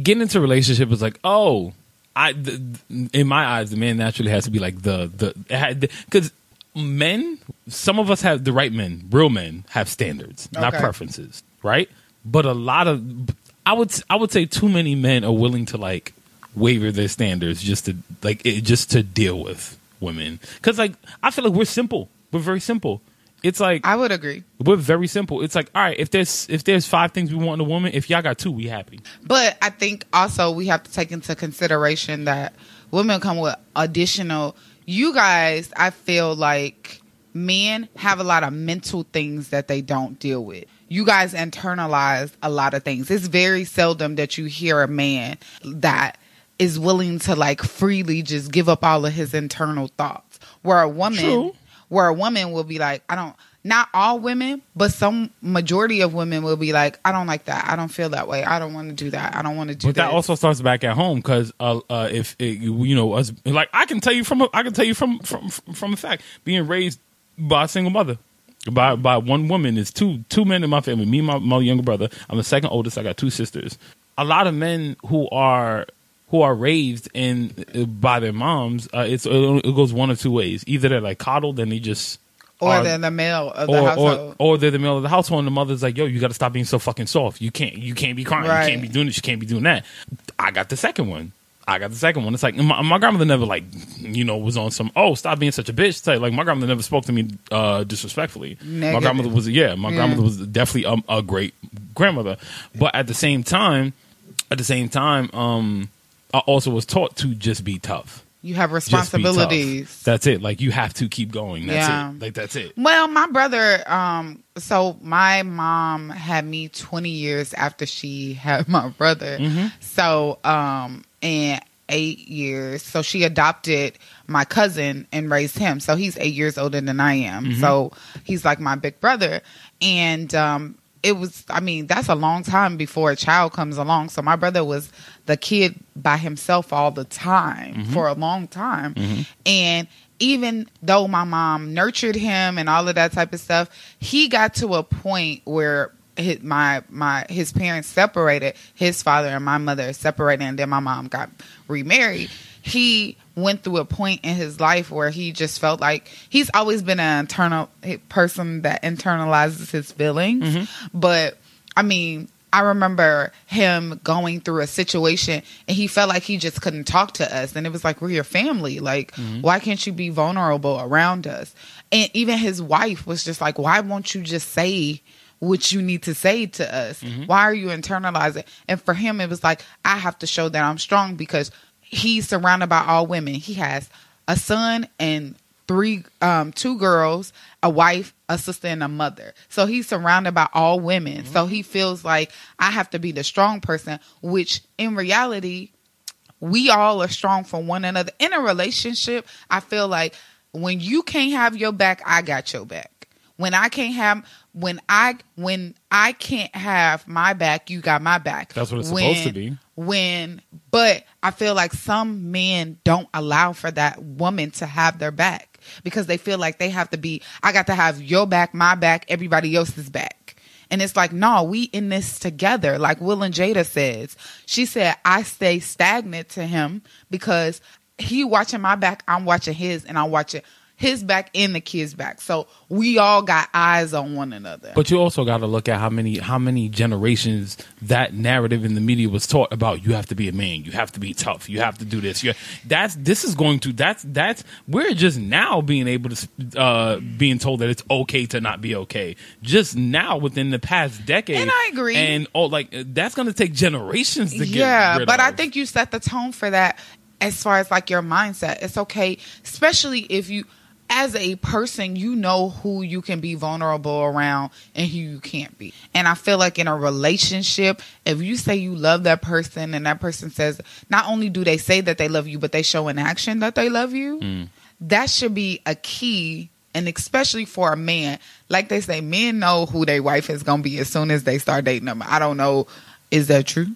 getting into relationship is like, oh, I th- in my eyes, the man naturally has to be like the the because men, some of us have the right men, real men have standards, not preferences, right? But a lot of, I would I would say, too many men are willing to like waver their standards just to like it, just to deal with women because like I feel like we're simple, we're very simple. It's like I would agree. we're very simple. It's like, all right, if there's if there's five things we want in a woman, if y'all got two, we happy. But I think also we have to take into consideration that women come with additional. You guys, I feel like men have a lot of mental things that they don't deal with. You guys internalize a lot of things. It's very seldom that you hear a man that is willing to like freely just give up all of his internal thoughts. Where a woman True. where a woman will be like, I don't not all women, but some majority of women will be like, I don't like that. I don't feel that way. I don't want to do that. I don't want to do But that. But that also starts back at home because uh, uh, if it, you you know us, like I can tell you from a, I can tell you from from from a fact being raised by a single mother. By by one woman, it's two two men in my family. Me and my, my younger brother. I'm the second oldest. I got two sisters. A lot of men who are who are raised in by their moms, uh, it's it goes one of two ways. Either they're like coddled and they just or are- they're the male of the or, household. or or they're the male of the household, and the mother's like, "Yo, you got to stop being so fucking soft. You can't, you can't be crying. Right. You can't be doing this. You can't be doing that." I got the second one. I got the second one. It's like my, my grandmother never like, you know, was on some oh stop being such a bitch. Type. Like my grandmother never spoke to me uh, disrespectfully. My grandmother was yeah, my Yeah. grandmother was definitely a, a great grandmother, but at the same time, at the same time, um, I also was taught to just be tough. you have Just be tough. responsibilities. That's it. Like you have to keep going. That's Yeah. it. Like that's it. Well, my brother, um, so my mom had me 20 years after she had my brother. Mm-hmm. So, um, and eight years. So she adopted my cousin and raised him. So he's eight years older than I am. Mm-hmm. So he's like my big brother. And, um, it was, I mean, that's a long time before a child comes along. So my brother was the kid by himself all the time Mm-hmm. for a long time. And even though my mom nurtured him and all of that type of stuff, he got to a point where his, my my his parents separated. His father and my mother separated, and then my mom got remarried. He went through a point in his life where he just felt like he's always been an internal person that internalizes his feelings, mm-hmm. but I mean, I remember him going through a situation and he felt like he just couldn't talk to us. And it was like, we're your family. Like, mm-hmm. why can't you be vulnerable around us? And even his wife was just like, why won't you just say what you need to say to us? Why are you internalizing? And for him, it was like, I have to show that I'm strong because he's surrounded by all women. He has a son and three um two girls a wife a sister and a mother so he's surrounded by all women so he feels like i have to be the strong person which in reality we all are strong for one another in a relationship i feel like when you can't have your back i got your back when i can't have when i when i can't have my back you got my back. That's what it's When- supposed to be. when but i feel like some men don't allow for that woman to have their back because they feel like they have to be i got to have your back my back everybody else's back. And it's like no we in this together. Like will and jada says she said i stay stagnant to him because he watching my back i'm watching his and i'm watching his back and the kids back so we all got eyes on one another But you also got to look at how many how many generations that narrative in the media was taught about. You have to be a man. You have to be tough. You have to do this. You, that's this is going to that's that's we're just now being able to uh, being told that it's okay to not be okay. Just now within the past decade. And I agree. And oh, like that's going to take generations to get. yeah but i think you set the tone for that as far as like your mindset it's okay especially if you as a person you know who you can be vulnerable around and who you can't be and i feel like in a relationship if you say you love that person and that person says not only do they say that they love you but they show in action that they love you Mm. that should be a key and especially for a man like they say men know who their wife is going to be as soon as they start dating them i don't know is that true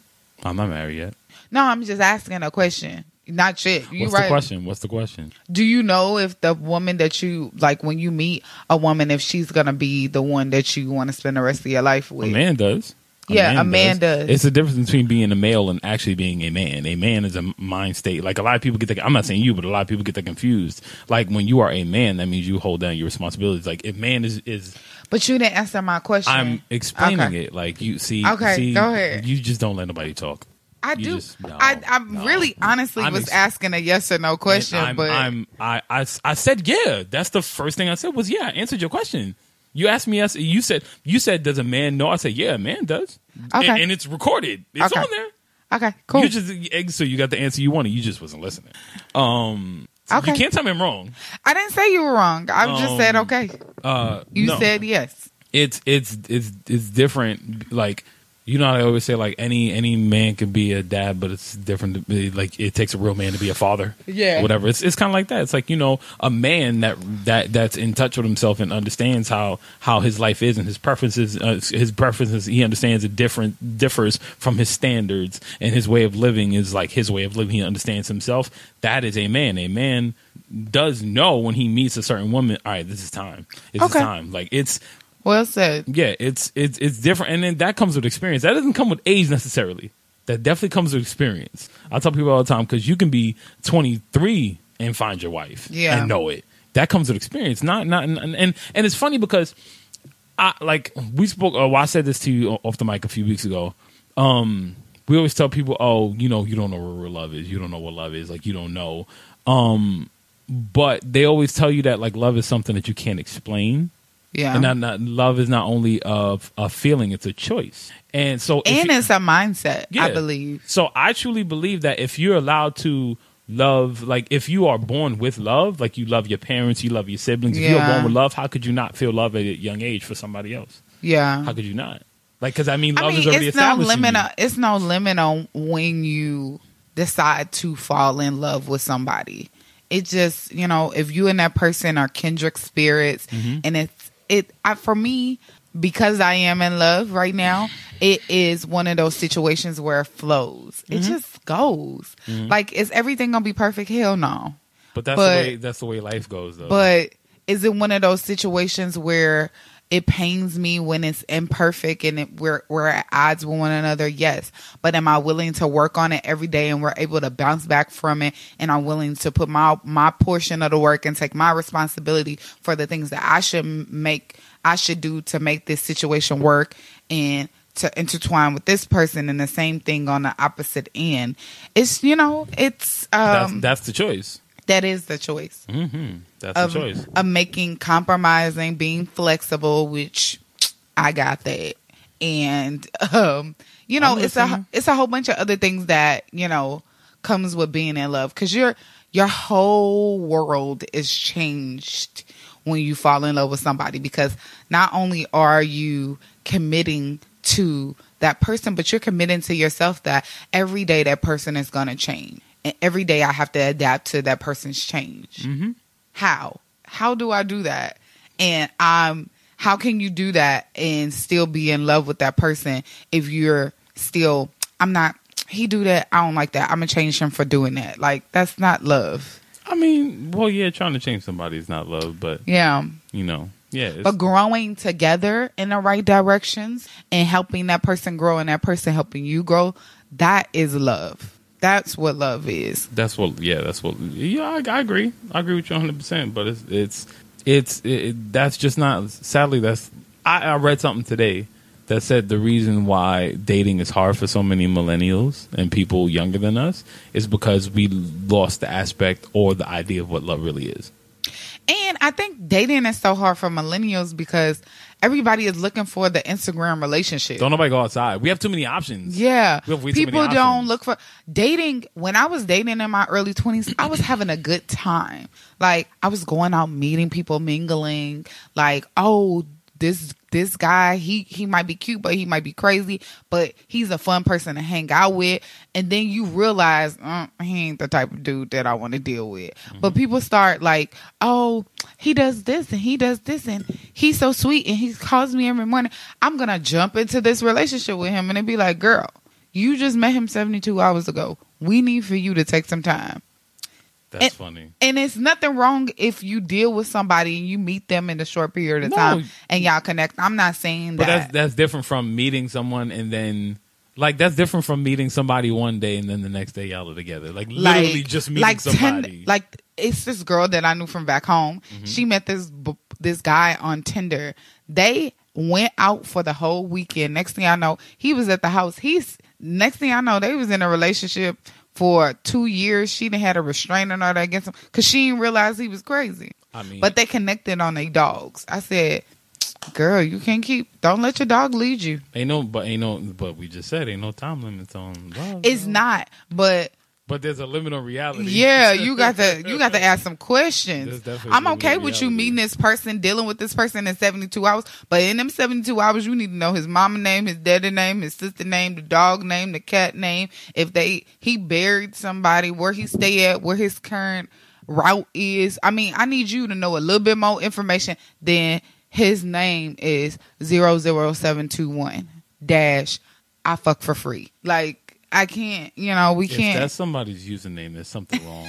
I'm not married yet. no, I'm just asking a question. Not shit. You What's right. the question? What's the question? Do you know if the woman that you like when you meet a woman, if she's gonna be the one that you want to spend the rest of your life with? A man does. Yeah, a man does. It's the difference between being a male and actually being a man. A man is a mind state. Like a lot of people get that. I'm not saying you, but a lot of people get that confused. Like when you are a man, that means you hold down your responsibilities. Like if man is is, But you didn't answer my question. I'm explaining Okay. it. Like you see. Okay, see, go ahead. You just don't let nobody talk. I You do. just- no, I I no. really honestly I'm was ex- asking a yes or no question, I'm, but I'm I, I I said yeah. That's the first thing I said was yeah. I answered your question. You asked me. yes, You said you said does a man know? I said yeah, a man does. Okay. And, and it's recorded. It's Okay. on there. okay, cool. You just so you got the answer you wanted. You just wasn't listening. Um, so Okay. you can't tell me I'm wrong. I didn't say you were wrong. I just said Um, okay. Uh, You no. said yes. it's it's it's it's different. Like you know, how I always say like any any man can be a dad, but it's different. To be, like it takes a real man to be a father. Yeah. whatever. It's it's kind of like that. It's like you know a man that that that's in touch with himself and understands how how his life is and his preferences. Uh, his preferences. He understands it different differs from his standards and his way of living is like his way of living. He understands himself. That is a man. A man does know when he meets a certain woman. All right, this is time. It's Okay. time. Like it's Well said. yeah, it's it's it's different, and then that comes with experience. That doesn't come with age necessarily. That definitely comes with experience. I tell people all the time because you can be 23 and find your wife, Yeah. and know it. That comes with experience. Not not and and, and it's funny because I like we spoke. Well, I said this to you off the mic a few weeks ago. Um, we always tell people, oh, you know, you don't know what real love is. You don't know what love is. Like you don't know. Um, but they always tell you that like love is something that you can't explain. Yeah. And not, not, love is not only a, a feeling; it's a choice. And so, and you- it's a mindset, I believe. So I truly believe that if you're allowed to love, like if you are born with love, like you love your parents, you love your siblings. If you're born with love, how could you not feel love at a young age for somebody else? Yeah. How could you not? Like, because I mean, I love mean, is already it's no limit. On, it's no limit on when you decide to fall in love with somebody. It just, you know, if you and that person are kindred spirits, Mm-hmm. and it's it I, for me because I am in love right now. It is one of those situations where it flows. It Mm-hmm. just goes. Like, is everything gonna be perfect? Hell no. But that's But- the way that's the way life goes though. But is it one of those situations where it pains me when it's imperfect and it, we're we're at odds with one another? Yes, but am I willing to work on it every day and we're able to bounce back from it? And I'm willing to put my my portion of the work and take my responsibility for the things that I should make I should do to make this situation work and to intertwine with this person and the same thing on the opposite end. It's you know it's that's um that's the choice. That is the choice hmm That's of, the choice. of making compromising, being flexible, which I got that. And um, you know, it's a it's a whole bunch of other things that, you know, comes with being in love cuz your your whole world is changed when you fall in love with somebody because not only are you committing to that person, but you're committing to yourself that every day that person is going to change. And every day I have to adapt to that person's change. Hmm how? How do i do that? And um how can you do that and still be in love with that person if you're still i'm not he do that i don't like that i'm gonna change him for doing that. Like that's not love. I mean, well, yeah, trying to change somebody is not love, but yeah. you know, yeah, it's, but growing together in the right directions and helping that person grow and that person helping you grow that is love that's what love is That's what. Yeah, that's what. Yeah, I, I agree. I agree with you 100. percent But it's it's it's it, that's just not. Sadly, that's. I, I read something today that said the reason why dating is hard for so many millennials and people younger than us is because we lost the aspect or the idea of what love really is. And I think dating is so hard for millennials because everybody is looking for the Instagram relationship. Don't nobody go outside. We have too many options. yeah. We have way too People don't options. look for dating. When I was dating in my early 20s, I was having a good time. Like, I was going out meeting people, mingling. Like, oh, this this guy he he might be cute but he might be crazy but he's a fun person to hang out with. And then you realize uh, he ain't the type of dude that i want to deal with. But people start like oh he does this and he does this and he's so sweet and he calls me every morning. I'm gonna jump into this relationship with him and it be like girl you just met him 72 hours ago. We need for you to take some time That's And- funny. and it's nothing wrong if you deal with somebody and you meet them in a short period of No. time and y'all connect. I'm not saying But that. that's that's different from meeting someone and then like that's different from meeting somebody one day and then the next day y'all are together. Like literally just meeting like somebody. Tinder- like it's this girl that I knew from back home. Mm-hmm. She met this this guy on Tinder. They went out for the whole weekend. Next thing I know, he was at the house. He's next thing I know, they was in a relationship for two years. She didn't had a restraining order against him because she didn't realize he was crazy. I mean, But they connected on their dogs. I said, "Girl, you can't keep. Don't let your dog lead you." ain't no, but ain't no, but we just said ain't no time limits on love. It's bro. not, but but there's a limit on reality. yeah, you got to you got to ask some questions. I'm okay with you meeting this person, dealing with this person in 72 hours, but in them 72 hours, you need to know his mama name, his daddy name, his sister name, the dog name, the cat name. If they he buried somebody, where he stay at, where his current route is. I mean, I need you to know a little bit more information than his name is 00721 dash I fuck for free. Like I can't, you know, we If can't. that's somebody's username, there's something wrong.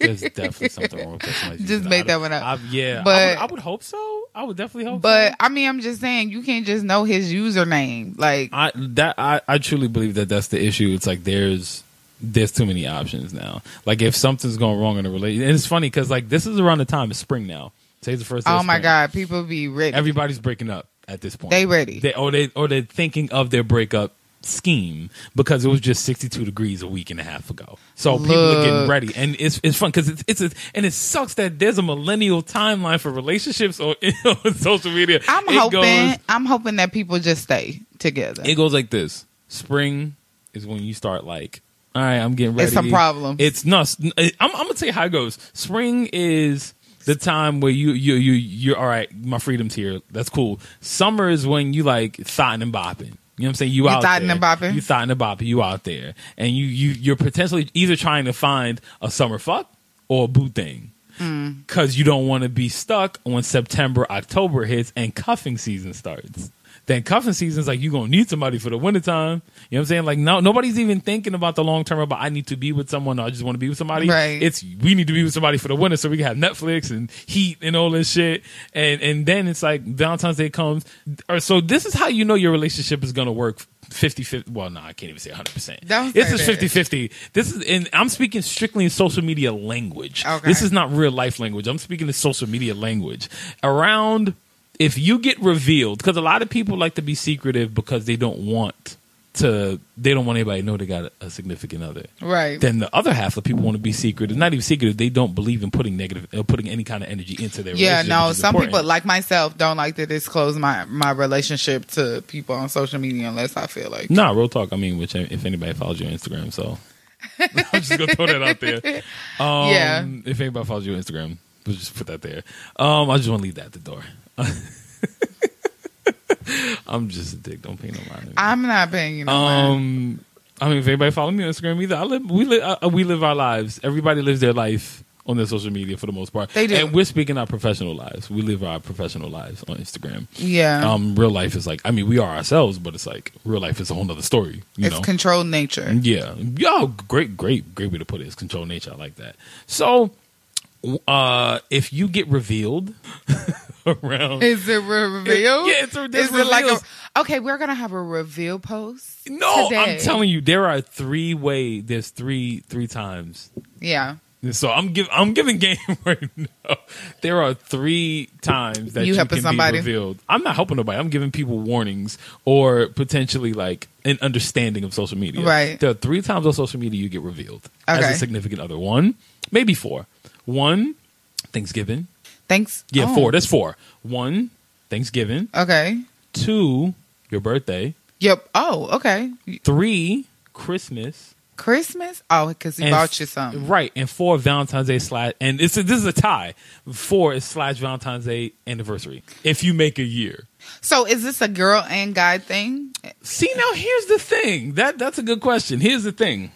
there's definitely something wrong with that. Just make that one up. I, yeah, But- I would, I would hope so. I would definitely hope. But so. I mean, I'm just saying you can't just know his username. Like, I that I, I truly believe that that's the issue. It's like there's there's too many options now. Like if something's going wrong in a relationship, and it's funny because like this is around the time it's spring now. Today's the first. Oh my god, people be ready. Everybody's breaking up at this point. They ready. They, or they or they're thinking of their breakup scheme because it was just 62 degrees a week and a half ago. So people are getting ready, and it's it's fun because it's it's a, and it sucks that there's a millennial timeline for relationships on, on social media. I'm It hoping. goes- I'm hoping that people just stay together. it goes like this: spring is when you start like, all right, I'm getting ready. It's some problem. It's no. s- I'm, I'm gonna tell you how it goes. Spring is the time where you you you you're all right. My freedom's here. That's cool. Summer is when you like thotting and bopping. You know what I'm saying? You, You out thotting there. and bopping? You thotting and bopping. You out there, and you you you're potentially either trying to find a summer fuck or a boo thing. Mm. Because you don't want to be stuck when September, October hits and cuffing season starts. Then cuffing season is like you're gonna need somebody for the wintertime. You know what I'm saying? Like no, nobody's even thinking about the long term about I need to be with someone or I just want to be with somebody. Right. It's we need to be with somebody for the winter so we can have Netflix and Heat and all this shit. And and then it's like Valentine's Day comes. Or so this is how you know your relationship is gonna work 50 50 well no i can't even say 100% Don't this is 50 50 this is and i'm speaking strictly in social media language Okay. this is not real life language i'm speaking in social media language around if you get revealed because a lot of people like to be secretive because they don't want to they don't want anybody to know they got a, a significant other Right. then the other half of people want to be secretive not even secretive they don't believe in putting negative uh, putting any kind of energy into their yeah, no. Some important. people, like myself, don't like to disclose my my relationship to people on social media unless I feel like. Nah, real talk. I mean, which if anybody follows you on Instagram, so I'm just gonna throw that out there. Um, Yeah. If anybody follows you on Instagram, we'll just put that there. Um, I just want to leave that at the door. I'm just a dick. Don't pay no mind. I'm not paying you no mind. Um, I mean, if anybody follow me on Instagram either, I live. We live. Uh, we live our lives. Everybody lives their life on their social media for the most part. They do. and we're speaking our professional lives. We live our professional lives on Instagram. Yeah, Um, real life is like. I mean, we are ourselves, but it's like real life is a whole other story. You it's know, controlled nature. yeah. Yo, great, great, great way to put it. It's control nature. I like that. So, uh, if you get revealed around, Is it reveal? Yeah, it's a- there's Is it like a? Okay, we're gonna have a reveal post. no, today. I'm telling you, there are three way. There's three, three times. Yeah, So I'm giving, I'm giving game right now. There are three times that You you, can somebody? be revealed. I'm not helping nobody. I'm giving people warnings or potentially like an understanding of social media. Right. There are three times on social media you get revealed as a significant other. One, maybe four. One, Thanksgiving. thanks. Yeah, oh. four. That's four. One, Thanksgiving. Okay. Two, your birthday. Yep. Oh, okay. Three, Christmas. Christmas. Oh, because he And bought you something. Right, and four Valentine's Day slash, and it's a, this is a tie. Four is slash Valentine's Day anniversary. If you make a year. So, is this a girl and guy thing? See, now here's the thing. That that's a good question. Here's the thing.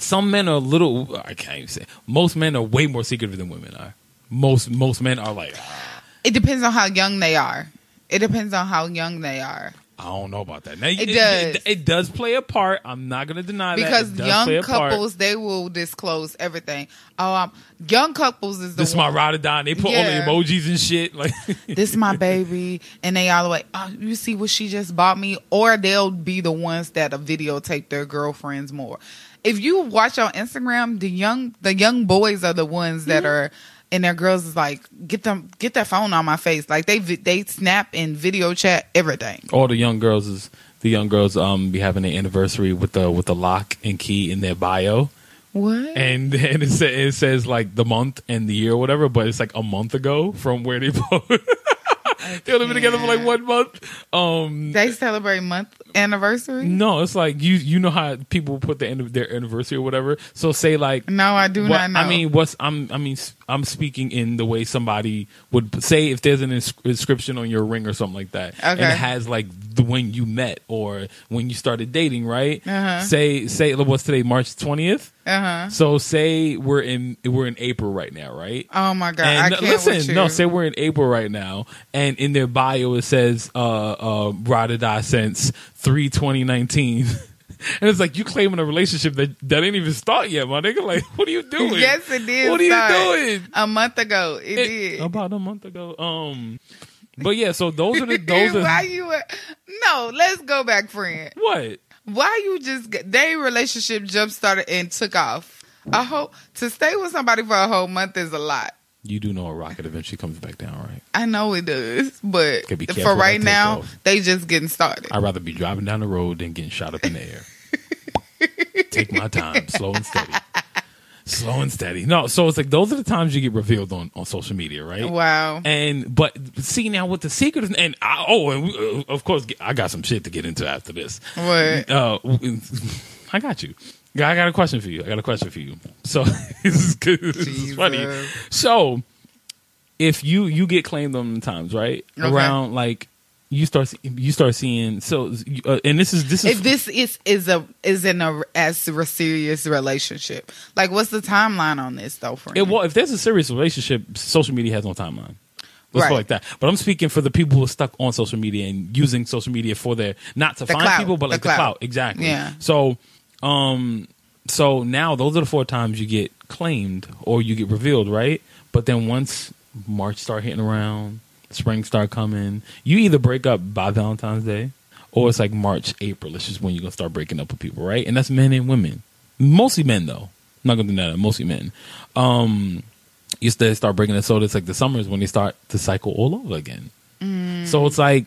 Some men are a little. I can't even say. Most men are way more secretive than women are. Most most men are like, "Ah, It depends on how young they are. It depends on how young they are. I don't know about that. Now, It It, does. it does play a part. I'm not gonna deny Because that. It does young couples, they will disclose everything. Oh, um, young couples is the This is my ride or die. They put Yeah. all the emojis and shit. Like, this my baby, and they all the way. Oh, you see what she just bought me, or they'll be the ones that videotape their girlfriends more. If you watch on Instagram, the young the young boys are the ones that are, and their girls is like get them get that phone on my face. Like they they snap and video chat everything. all the young girls is the young girls um be having an anniversary with the with the lock and key in their bio What? and and it, it says like the month and the year or whatever but it's like a month ago from where they they only been together for like one month um They celebrate month anniversary. no it's like you you know how people put the end of their anniversary or whatever so say like No, I do what- not know. I mean, what's I'm I mean I'm speaking in the way somebody would say if there's an ins- inscription on your ring or something like that, and it has like the when you met or when you started dating, right? Uh-huh. Say say what's today, March twentieth. uh huh. So say we're in we're in April right now, right? Oh my god! I And can't listen, with you. no, say we're in April right now, and in their bio it says uh uh ride or die since three twenty nineteen. And it's like you claiming a relationship that that ain't even start yet, my nigga. Like, what are you doing? Yes, it did. What are you doing? A month ago, it, It- did. about a month ago. Um, but yeah, so those are the those Why are you? No, let's go back, friend. what Why you just they relationship jump started and took off? I hope to stay with somebody for a whole month is a lot. you do know a rocket eventually comes back down, right? I know it does, but for right now, takeoff. they just getting started. I'd rather be driving down the road than getting shot up in the air. Take my time, slow and steady. Slow and steady. No, so it's like those are the times you get revealed on, on social media, right? Wow. And but see now what the secret is, and I, oh, and we, uh, of course I got some shit to get into after this. What? Uh, I got you. I got a question for you. I got a question for you. So this is good. This is funny. So if you you get claimed on the times, right? Okay. Around like you start you start seeing so uh, and this is this is If this is is a is in a as a serious relationship, like what's the timeline on this though? It, well if there's a serious relationship, social media has no timeline. Let's Right. go like that. But I'm speaking for the people who are stuck on social media and using social media for their not to The find people, but like the clout. clout. Exactly. Yeah. So, um, so now those are the four times you get claimed or you get revealed, right? But then once March start hitting around, spring start coming, you either break up by Valentine's Day, or it's like March, April. It's just when you're gonna start breaking up with people, right? And that's men and women, mostly men though. I'm not gonna do that. Mostly men. Um, you still start breaking it. So it's like the summers when they start to cycle all over again. So it's like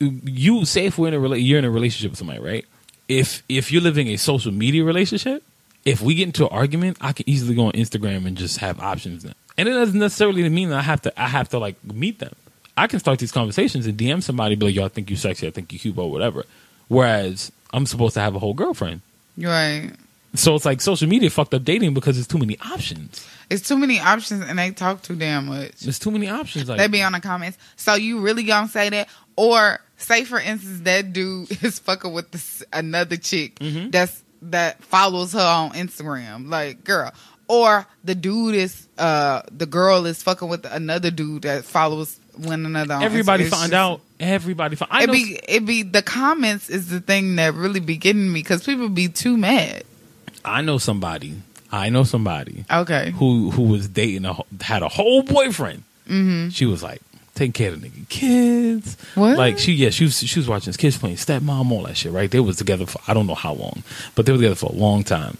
you say if we're in a rela- you're in a relationship with somebody, right? If if you're living a social media relationship, if we get into an argument, I can easily go on Instagram and just have options. Then. And it doesn't necessarily mean that I have to I have to like meet them. I can start these conversations and DM somebody, be like, "Yo, I think you sexy, I think you cute, or whatever." Whereas I'm supposed to have a whole girlfriend. Right. So it's like social media fucked up dating because it's too many options. It's too many options and they talk too damn much. There's too many options. Like They be on the comments. So you really gonna say that? Or say for instance that dude is fucking with this another chick Mm-hmm. that's that follows her on Instagram. Like girl. Or the dude is uh the girl is fucking with another dude that follows one another on everybody Instagram. It's find just- out. Everybody find. I It know. be it be the comments is the thing that really be getting me because people be too mad. I know somebody. I know somebody Okay. who who was dating a wh- had a whole boyfriend. Mm-hmm. She was like taking care of the nigga kids. What? Like she yeah she was she was watching his kids playing stepmom all that shit right. They was together for I don't know how long, but they were together for a long time.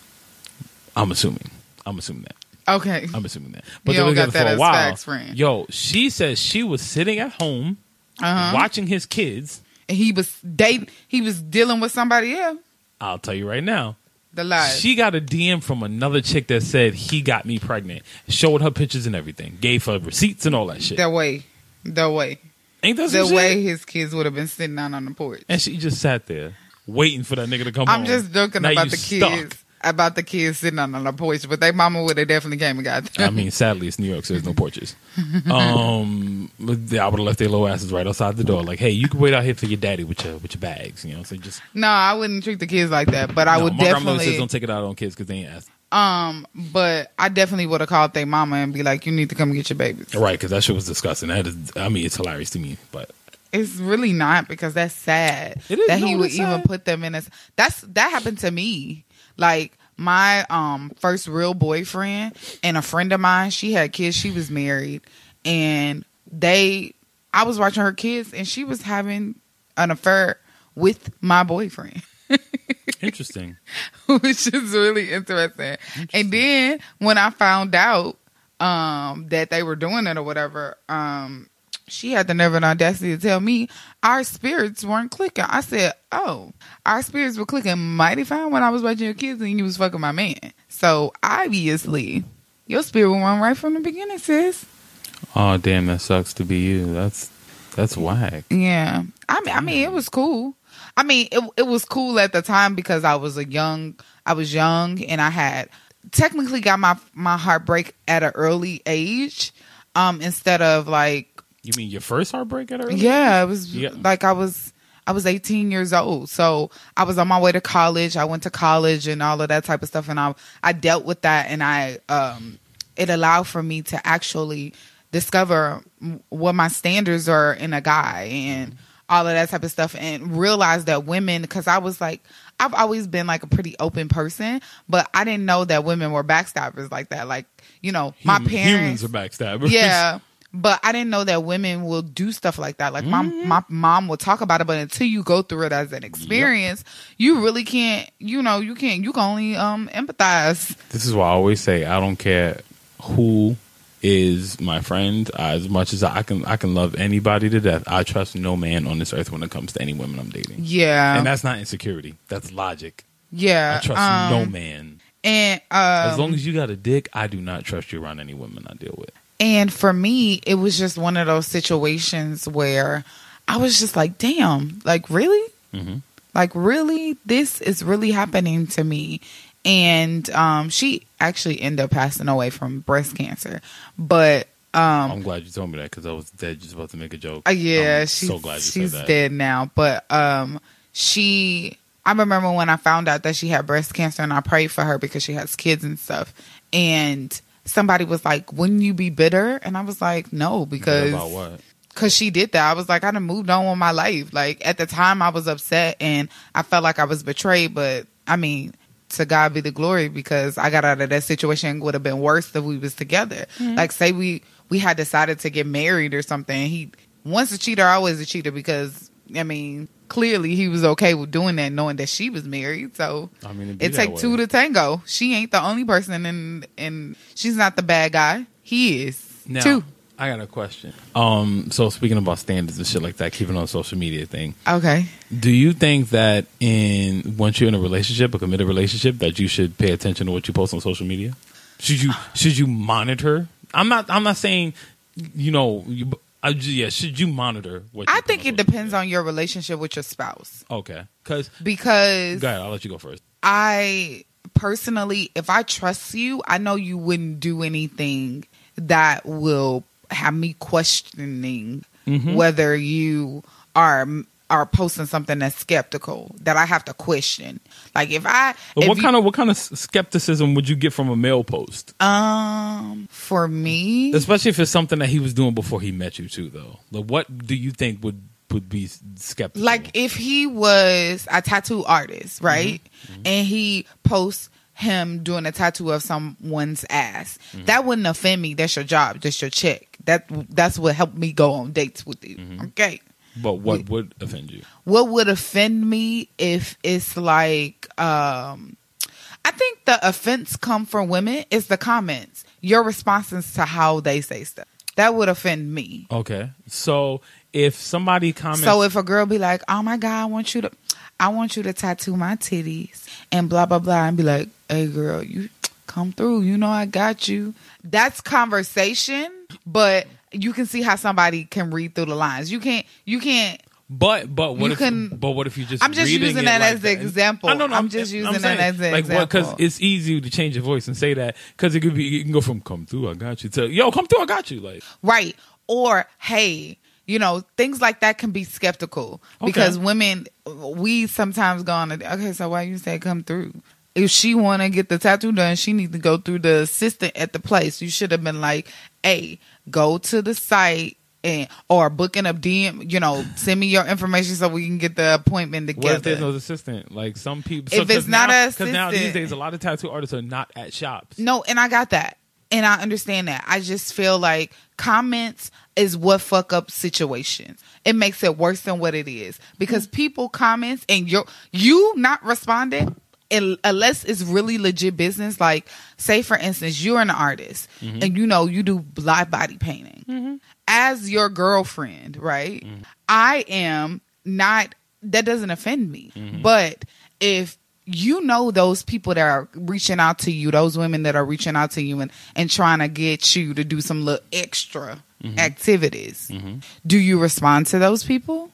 I'm assuming. I'm assuming that. Okay. I'm assuming that. But You they were got together that for a as while. facts, friend. Yo, she says she was sitting at home Uh-huh. watching his kids. And he was dating he was dealing with somebody else. I'll tell you right now. The lies. She got a DM from another chick that said he got me pregnant, showed her pictures and everything, gave her receipts and all that shit. That way. The way. Ain't that The shit? way his kids would have been sitting out on the porch. And she just sat there waiting for that nigga to come I'm home. just joking Now about the stuck. kids. About the kids sitting on the porch, but their mama would have definitely came and got them. I mean, sadly, it's New York, so there's no porches. Um, but I would have left their little asses right outside the door. Like, hey, you can wait out here for your daddy with your with your bags. You know, so just no, I wouldn't treat the kids like that. But I no, would my grandmother definitely. says don't take it out on kids because they ain't asked. Um, but I definitely would have called their mama and be like, "You need to come get your babies." Right, because that shit was disgusting. That is, I mean, it's hilarious to me, but It's really not because that's sad It is. that he would even sad. put them in a. That's that happened to me. Like my um first real boyfriend and a friend of mine. She had kids. She was married, and they. I was watching her kids, and she was having an affair with my boyfriend. interesting. which is really interesting. And then when I found out um, that they were doing it or whatever, um, she had the nerve and audacity to tell me our spirits weren't clicking. I said, "Oh, our spirits were clicking mighty fine when I was watching your kids and you was fucking my man." So obviously, your spirit went right from the beginning, sis. Oh damn, that sucks to be you. That's that's whack. Yeah, I mean, I mean, it was cool. I mean, it it was cool at the time because I was a young, I was young, and I had technically got my my heartbreak at an early age, um, instead of like, You mean your first heartbreak at her? yeah, it was Yeah. like I was. I was 18 years old, so I was on my way to college. I went to college and all of that type of stuff, and I I dealt with that, and I um, it allowed for me to actually discover what my standards are in a guy and all of that type of stuff and realize that women because I was like I've always been like a pretty open person but I didn't know that women were backstabbers like that like you know my Hum- parents humans are backstabbers. yeah but I didn't know that women will do stuff like that like my my mom will talk about it but until you go through it as an experience you really can't you know you can't you can only um empathize This is why I always say I don't care who is my friend. As much as I can, I can love anybody to death. I trust no man on this earth when it comes to any women I'm dating. yeah And that's not insecurity. That's logic. yeah I trust um, no man. and um, As long as you got a dick, I do not trust you around any women I deal with. And for me, it was just one of those situations where I was just like, damn, like, really? Mhm. Like, really? This is really happening to me. And um, she actually ended up passing away from breast cancer. But um, I'm glad you told me that because I was dead just about to make a joke. uh, yeah, I'm she's, so glad you she's said that. dead now. But um, she, I remember when I found out that she had breast cancer, and I prayed for her because she has kids and stuff. And somebody was like, "Wouldn't you be bitter?" And I was like, "No," because about what? Cause she did that. I was like, I done moved on with my life. Like at the time I was upset and I felt like I was betrayed, but I mean, to God be the glory because I got out of that situation would have been worse if we was together. Mm-hmm. Like say we we had decided to get married or something. He once a cheater, always a cheater because I mean, clearly he was okay with doing that knowing that she was married. So I mean, it'd be it that take way. two to tango. She ain't the only person and and she's not the bad guy. He is. Now, too. I got a question. Um, so speaking about standards and shit like that, keeping on social media thing. Okay. Do you think that in once you're in a relationship, a committed relationship, that you should pay attention to what you post on social media? Should you should you monitor? I'm not I'm not saying you know you. I, yeah, should you monitor what? I think it depends on your relationship with your spouse Okay, because because go ahead, I'll let you go first. I personally, if I trust you, I know you wouldn't do anything that will have me questioning Mm-hmm. whether you are are posting something that's skeptical that I have to question. Like if I, if what you- kind of what kind of skepticism would you get from a male post? um for me, Especially if it's something that he was doing before he met you too, though. Like, what do you think would would be skeptical? like if he was a tattoo artist, mm-hmm. right? Mm-hmm. And he posts him doing a tattoo of someone's ass. Mm-hmm. That wouldn't offend me. That's your job. That's your check. That that's what helped me go on dates with you. Okay. But what would offend you? What would offend me if it's like um I think the offense come from women is the comments. Your responses to how they say stuff. That would offend me. Okay, so if somebody comments, So if a girl be like, "Oh my god, I want you to, I want you to tattoo my titties," and blah blah blah, and be like, "Hey girl, you come through. You know I got you." That's conversation, but you can see how somebody can read through the lines. You can't. You can't. but but what you if can- but what if you just I'm just using that like as the example. I know, no, I'm just using that saying, as an example. like because it's easy to change your voice and say that because it could be you can go from "come through, I got you" to "yo, come through, I got you." Like Right. Or, hey, you know, things like that can be skeptical because women, we sometimes go on, a, okay, so why you say come through? If she want to get the tattoo done, she needs to go through the assistant at the place. You should have been like, hey, go to the site and or booking a DM, you know, send me your information so we can get the appointment together. what if there's no assistant? Like some people, If it's not a because now these days a lot of tattoo artists are not at shops. No, and I got that. And I understand that. I just feel like comments is what fuck up situations. It makes it worse than what it is. Because mm. people comments and you you not responding un- unless it's really legit business. Like say for instance, you're an artist mm-hmm. and you know you do live body painting. Mm-hmm. As your girlfriend, right? Mm-hmm. I am not that doesn't offend me. But if you know those people that are reaching out to you, those women that are reaching out to you and, and trying to get you to do some little extra activities. Do you respond to those people?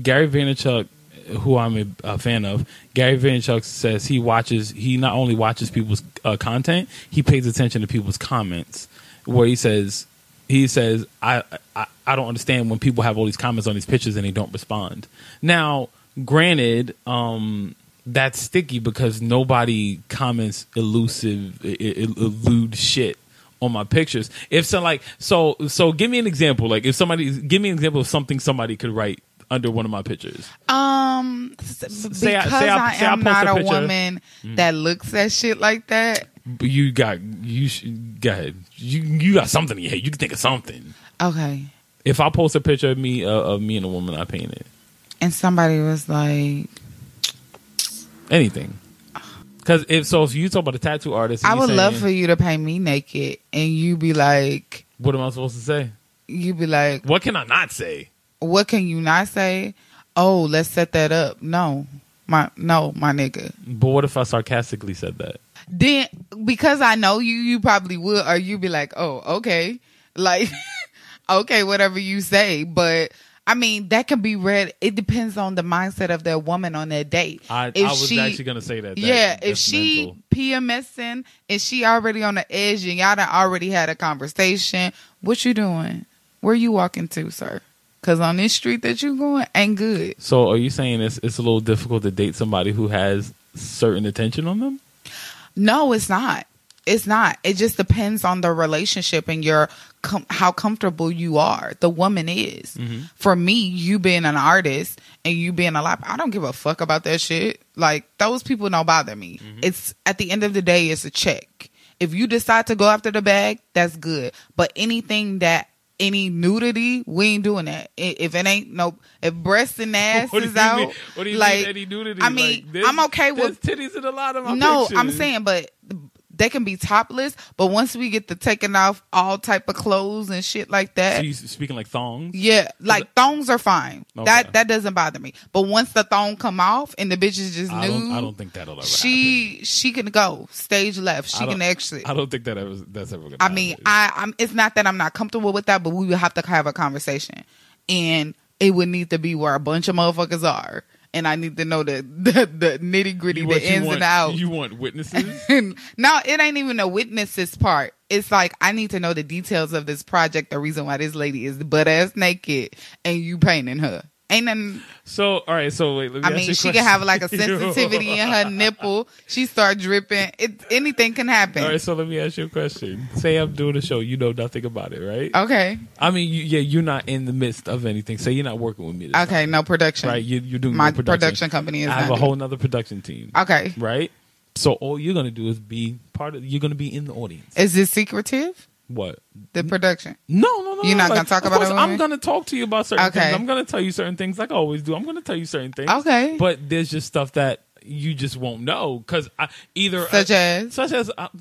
Gary Vaynerchuk, who I'm a, a fan of, Gary Vaynerchuk says he watches. He not only watches people's uh, content, he pays attention to people's comments. Where he says, he says, I, I I don't understand when people have all these comments on these pictures and they don't respond. Now, granted, um, that's sticky because nobody comments elusive, elude shit on my pictures. If so, like, so, so, give me an example. Like, if somebody, give me an example of something somebody could write under one of my pictures. Um, because say I- say I- I, say I am post not a a, woman that looks at shit like that. But you got you. sh- Go ahead. You you got something in your head. You can think of something. Okay. If I post a picture of me uh, of me and a woman I painted, And somebody was like, anything. Because if so, if you talk about a tattoo artist, I would love for you to paint me naked. And you be like, What am I supposed to say? you be like, What can I not say? What can you not say? Oh, let's set that up. No, my no, my nigga. But what if I sarcastically said that? Then because I know you, you probably would, or you'd be like, oh, okay, like, okay, whatever you say. But I mean, that can be read. It depends on the mindset of that woman on that date. I, If I was she- actually gonna say that. that yeah, if she mental. PMSing and she already on the edge and y'all done already had a conversation, what you doing? Where you walking to, sir? Cause on this street that you're going ain't good. So are you saying it's it's a little difficult to date somebody who has certain attention on them? No, it's not. It's not. It just depends on the relationship and your com- how comfortable you are. The woman is. Mm-hmm. For me, you being an artist and you being a lot, I don't give a fuck about that shit. Like those people don't bother me. Mm-hmm. It's at the end of the day, it's a check. If you decide to go after the bag, that's good. But anything that any nudity, we ain't doing that. If it ain't no, if breasts and ass is out, mean? What do you like, mean? Any nudity? I mean, Like, I'm okay with titties in a lot of my no, I'm saying, but they can be topless. But once we get to taking off all type of clothes and shit like that, So you speaking like thongs? yeah, like thongs are fine. Okay. That that doesn't bother me. But once the thong come off and the bitch is just I nude, don't. I don't think that'll ever happen. she she can go stage left. She can exit. I don't think that ever. That's ever gonna. Happen. I mean, happen. I, I'm. It's not that I'm not comfortable with that, but we would have to have a conversation, and it would need to be where a bunch of motherfuckers are, and I need to know the the, the nitty gritty, the ins want, and outs. You want witnesses? no, it ain't even a witnesses part. It's like I need to know the details of this project. The reason why this lady is butt ass naked and you painting her. Ain't nothing. so, all right. So, wait. Let me I ask mean, you she can have like a sensitivity in her nipple. She start dripping. It anything can happen. All right. So, let me ask you a question. Say I'm doing a show. You know nothing about it, right? Okay. I mean, you, yeah, you're not in the midst of anything. Say you're not working with me. Okay. time, No production. right? You, you're doing My no production. production company is I have a whole nother production team. Okay. Right. So all you're gonna do is be part of. You're gonna be in the audience. Is this secretive? What? The production. No, no, no. You're no. not gonna talk about it I'm gonna talk to you about certain Okay. things. I'm gonna tell you certain things, like I always do. I'm gonna tell you certain things. Okay. But there's just stuff that you just won't know because I either Such as. such as uh,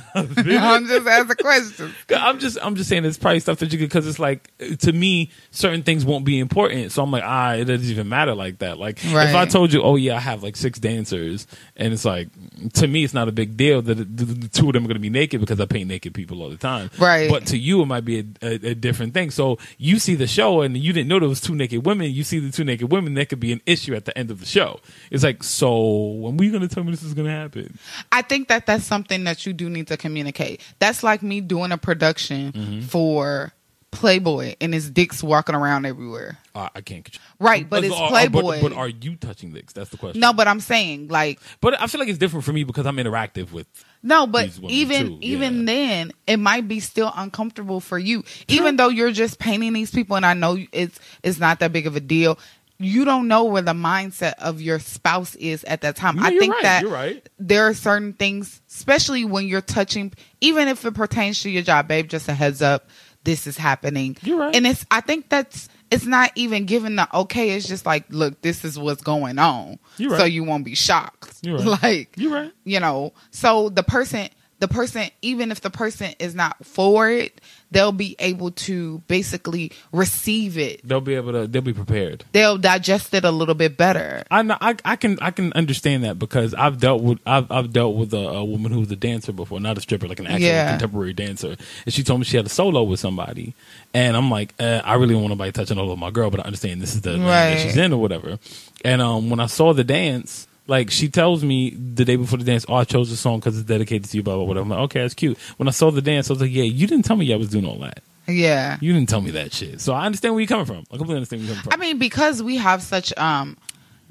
I'm just asking questions. I'm just I'm just saying it's probably stuff that you could because it's like to me certain things won't be important so I'm like ah it doesn't even matter like that like if I told you oh yeah I have like six dancers and it's like to me it's not a big deal that the, the two of them are going to be naked because I paint naked people all the time Right. but to you it might be a, a, a different thing so you see the show and you didn't know there was two naked women you see the two naked women that could be an issue at the end of the show it's like so when were you going to tell me this is going to happen I think that that's something that you do need to communicate. That's like me doing a production Mm-hmm. for Playboy and his dicks walking around everywhere. uh, I can't control. Right, but it's uh, Playboy. But, but are you touching dicks? That's the question. No, but I'm saying like But I feel like it's different for me because I'm interactive with. no, but even even then, it might be still uncomfortable for you, even though you're just painting these people, and I know it's it's not that big of a deal. You don't know where the mindset of your spouse is at that time. Yeah, I think right, that you're right. there are certain things, especially when you're touching, even if it pertains to your job, babe. Just a heads up, this is happening. You're right. And it's, I think that's, it's not even given the okay. It's just like, look, this is what's going on, You're so you won't be shocked. You're right. Like, You're right. you know. So the person, the person, even if the person is not for it, they'll be able to basically receive it. They'll be able to. They'll be prepared. They'll digest it a little bit better. I, know, I I can I can understand that because I've dealt with I've I've dealt with a, a woman who was a dancer before, not a stripper, like an actual Yeah. contemporary dancer, and she told me she had a solo with somebody, and I'm like, uh, I really don't want nobody touching all over my girl, but I understand this is the lane that she's in or whatever. And um, when I saw the dance. Like she tells me the day before the dance, oh, I chose the song because it's dedicated to you, blah blah blah. I'm like, okay, that's cute. When I saw the dance, I was like, yeah, you didn't tell me I was doing all that. Yeah. You didn't tell me that shit. So I understand where you're coming from. I completely understand where you're coming from. I mean, because we have such um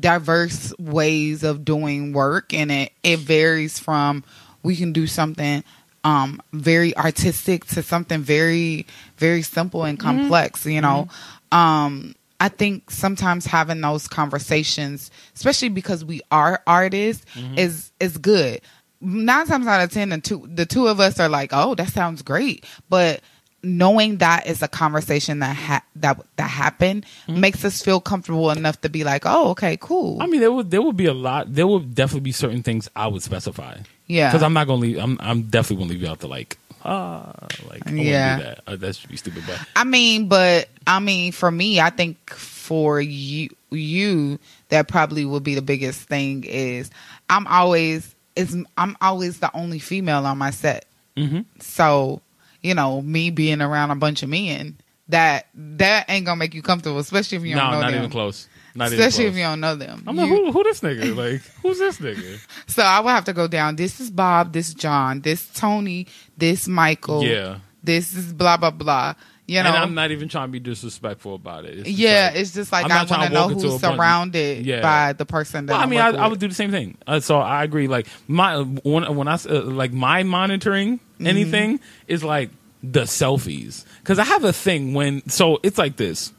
diverse ways of doing work and it, it varies from we can do something um very artistic to something very very simple and complex, you know. Um I think sometimes having those conversations, especially because we are artists, mm-hmm. is is good. Nine times out of ten, the two the two of us are like, "Oh, that sounds great," but knowing that is a conversation that ha- that that happened mm-hmm. makes us feel comfortable enough to be like, "Oh, okay, cool." I mean, there would there would be a lot. There would definitely be certain things I would specify. Yeah. because I'm not gonna leave. I'm I'm definitely gonna leave you out to like ah like I Yeah. that. Uh, that should be stupid. But I mean, but I mean, for me, I think for you, you that probably would be the biggest thing is I'm always is I'm always the only female on my set. Mhm. So you know, me being around a bunch of men that that ain't gonna make you comfortable, especially if you no, don't know not them. even close. Not especially if you don't know them. I'm like, You- who, who this nigga? Like, who's this nigga? so I would have to go down. This is Bob. This John. This Tony. This Michael. Yeah. This is blah blah blah. You know, and I'm not even trying to be disrespectful about it. It's yeah, like- it's just like I'm I want to know who's surrounded Yeah. by the person that Well, I mean, I, I would do the same thing. Uh, so I agree. Like my when I uh, like my monitoring Mm-hmm. anything is like the selfies because I have a thing when so it's like this,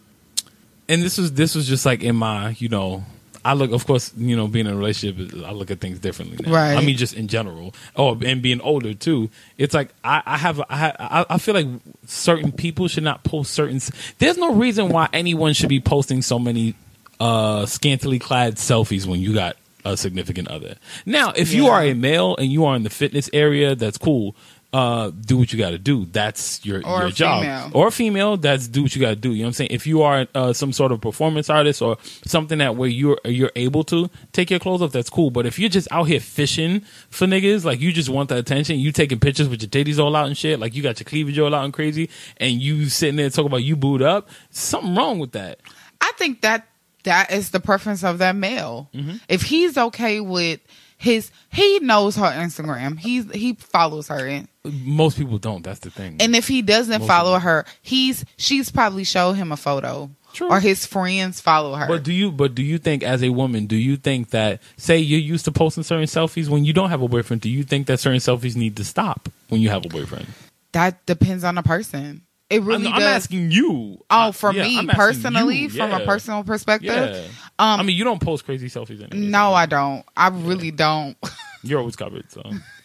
and this was this was just like in my you know. I look, of course, you know, being in a relationship, I look at things differently now. Right. I mean, just in general. Oh, and being older too. It's like I, I have, I, I, I feel like certain people should not post certain. There's no reason why anyone should be posting so many uh, scantily clad selfies when you got a significant other. Now, if you are a male and you are in the fitness area, that's cool. Uh, do what you got to do. That's your Or your a job. female. Or female, that's do what you got to do. You know what I'm saying? If you are uh, some sort of performance artist or something that where you're you're able to take your clothes off, that's cool. But if you're just out here fishing for niggas, like you just want the attention, you taking pictures with your titties all out and shit, like you got your cleavage all out and crazy, and you sitting there talking about you booed up, something wrong with that. I think that that is the preference of that male. Mm-hmm. If he's okay with his, he knows her Instagram. He's he follows her, and, Most people don't. That's the thing. and if he doesn't Most follow her, he's she's probably show him a photo, True. or his friends follow her. But do you? But do you think, as a woman, do you think that, say, you're used to posting certain selfies when you don't have a boyfriend? Do you think that certain selfies need to stop when you have a boyfriend? that depends on the person. It really I'm, does. I'm asking you. Oh, for yeah, me I'm personally, you, from a personal perspective, Yeah. um, I mean, you don't post crazy selfies. Anyway, no, so I don't. I really don't. You're always covered, so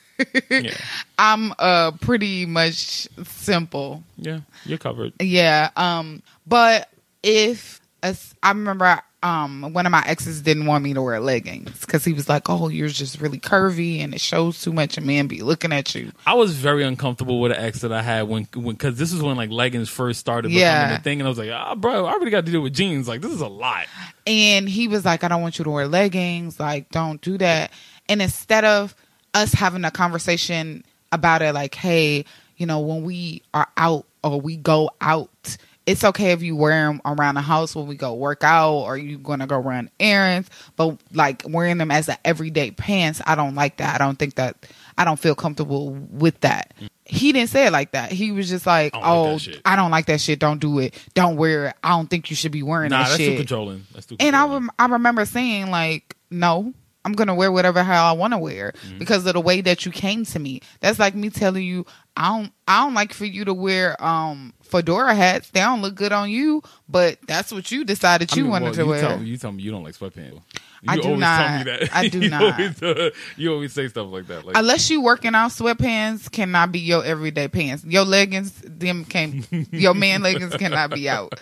yeah, I'm uh pretty much simple. yeah, you're covered. Yeah. Um. But if I remember, um, one of my exes didn't want me to wear leggings because he was like, "Oh, you're just really curvy and it shows too much, and men be looking at you." I was very uncomfortable with an ex that I had when, when, because this is when like leggings first started becoming Yeah. a thing, and I was like, ah, bro, I already got to deal with jeans. Like, this is a lot. And he was like, "I don't want you to wear leggings. Like, don't do that." And instead of us having a conversation about it, like, "Hey, you know, when we are out or we go out." It's okay if you wear them around the house when we go work out or you gonna go run errands, but like wearing them as an everyday pants, I don't like that. I don't think that I don't feel comfortable with that. He didn't say it like that. He was just like, I don't like "Oh. I don't like that shit. Don't do it. Don't wear it. I don't think you should be wearing Nah, that that's shit." too controlling. That's too. And I, rem- I remember saying like, no, I'm gonna wear whatever hell I want to wear Mm-hmm. because of the way that you came to me. That's like me telling you, I don't, I don't like for you to wear um fedora hats. They don't look good on you, but that's what you decided I you mean, wanted well, to you wear. Tell me, you tell me you don't like sweatpants. You I do always not. Tell me that. I do you not. Always, uh, you always say stuff like that. Like, Unless you working out, sweatpants cannot be your everyday pants. Your leggings, them can your man leggings cannot be out.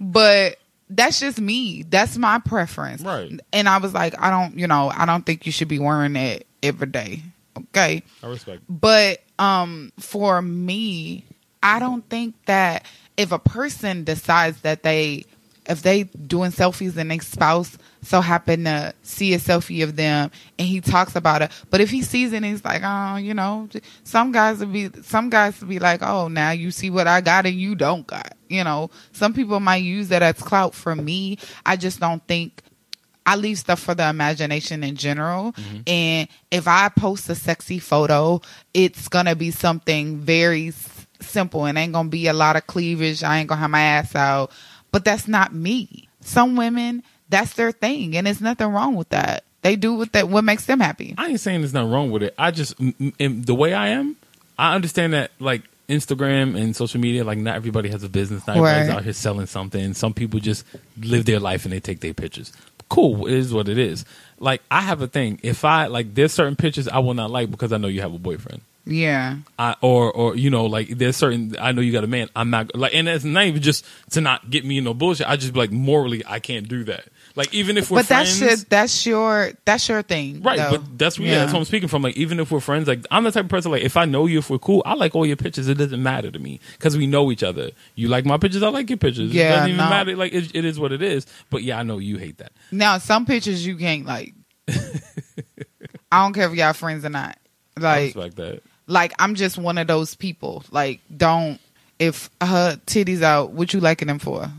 But that's just me. That's my preference. Right. And I was like, I don't, you know, I don't think you should be wearing it every day. Okay. I respect. But um for me, I don't think that if a person decides that they if they doing selfies and their spouse so happen to see a selfie of them and he talks about it, but if he sees it and he's like, oh, you know, some guys would be some guys would be like, oh, now you see what I got and you don't got. You know, some people might use that as clout. For me, I just don't think I leave stuff for the imagination in general. Mm-hmm. And if I post a sexy photo, it's gonna be something very simple and ain't gonna be a lot of cleavage. I ain't gonna have my ass out. But that's not me. Some women, that's their thing, and there's nothing wrong with that. They do what that what makes them happy. I ain't saying there's nothing wrong with it. I just m- m- in the way I am. I understand that like Instagram and social media, like not everybody has a business. Not everybody's Right. out here selling something. Some people just live their life and they take their pictures. Cool, it is what it is. Like I have a thing. If I like, there's certain pictures I will not like because I know you have a boyfriend. Yeah. I, or or you know like there's certain I know you got a man I'm not like and it's not even just to not get me in no bullshit I just be like morally I can't do that like even if we're But that's your that's your that's your thing. right though. but that's yeah. that's what I'm speaking from like even if we're friends like I'm the type of person like if I know you if we're cool I like all your pictures it doesn't matter to me because we know each other you like my pictures I like your pictures it Yeah, doesn't even no. matter like it, it is what it is but yeah I know you hate that Now, some pictures you can't like. I don't care if y'all friends or not. I Like, respect like that like I'm just one of those people. Like, don't if her titties out, what you liking them for?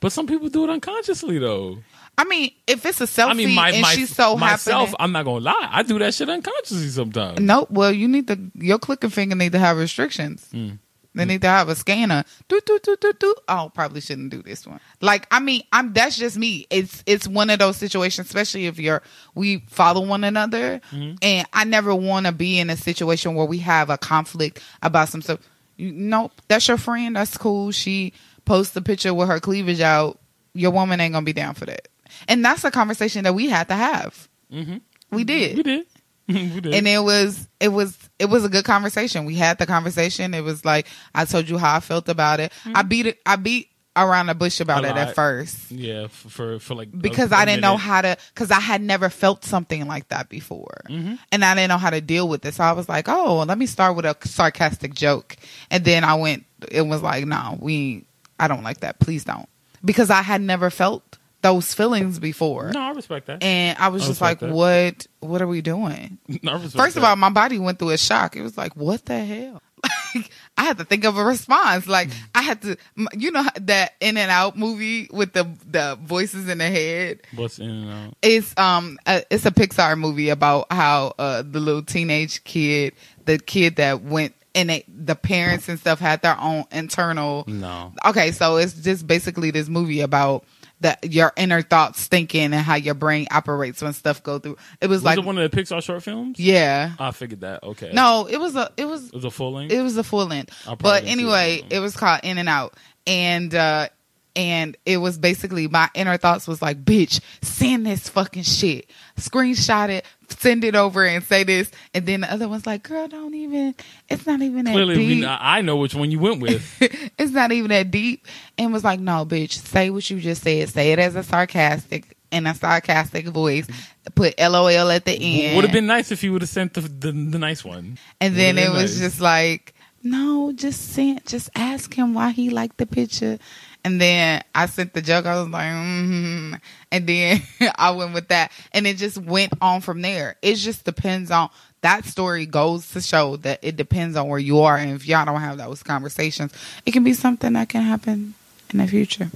but some people do it unconsciously though I mean, if it's a selfie I mean my and my she's so myself happy. I'm not gonna lie I do that shit unconsciously sometimes Nope. Well, you need to your clicking finger need to have restrictions. Hmm. They need to have a scanner. Do do do do do. Oh, probably shouldn't do this one. Like, I mean, I'm that's just me. It's it's one of those situations, especially if you're we follow one another, and I never want to be in a situation where we have a conflict about some stuff. You, nope, that's your friend. That's cool. She posts a picture with her cleavage out. Your woman ain't gonna be down for that, and that's a conversation that we had to have. Mm-hmm. We did We did. and it was it was it was a good conversation. We had the conversation. It was like I told you how I felt about it. I beat it. I beat around the bush about A it lot. at first yeah, for for, like because I I didn't know how to because I had never felt something like that before, Mm-hmm. and I didn't know how to deal with it. So I was like, oh, let me start with a sarcastic joke, and then I went. It was like, no, we. I don't like that. Please don't, because I had never felt those feelings before. No, I respect that. And I was I just like, that. "What? What are we doing?" No, First of all, my body went through a shock. It was like, what the hell? Like, I had to think of a response. Like, I had to, you know, that In and Out movie with the the voices in the head. what's in and out. It's um, a, it's a Pixar movie about how uh the little teenage kid, the kid that went and they, the parents and stuff had their own internal No, okay, so it's just basically this movie about the your inner thoughts thinking and how your brain operates when stuff go through. It was, was like it one of the Pixar short films? yeah. I figured that. Okay. No, it was a it was it was a full length. it was a full length. But anyway, it was called In and Out. And uh and it was basically my inner thoughts was like, bitch, send this fucking shit. Screenshot it, send it over and say this. And then the other one's like, girl, don't even it's not even that Clearly, deep. we, I know which one you went with. it's not even that deep. And was like, no, bitch, say what you just said. Say it as a sarcastic in a sarcastic voice. Put LOL at the end. Would have been nice if you would have sent the, the the nice one. And then it was nice. just like, no, just send, just ask him why he liked the picture. And then I sent the joke. I was like, mm and then I went with that, and it just went on from there. It just depends on that story goes to show that it depends on where you are, and if y'all don't have those conversations, it can be something that can happen in the future.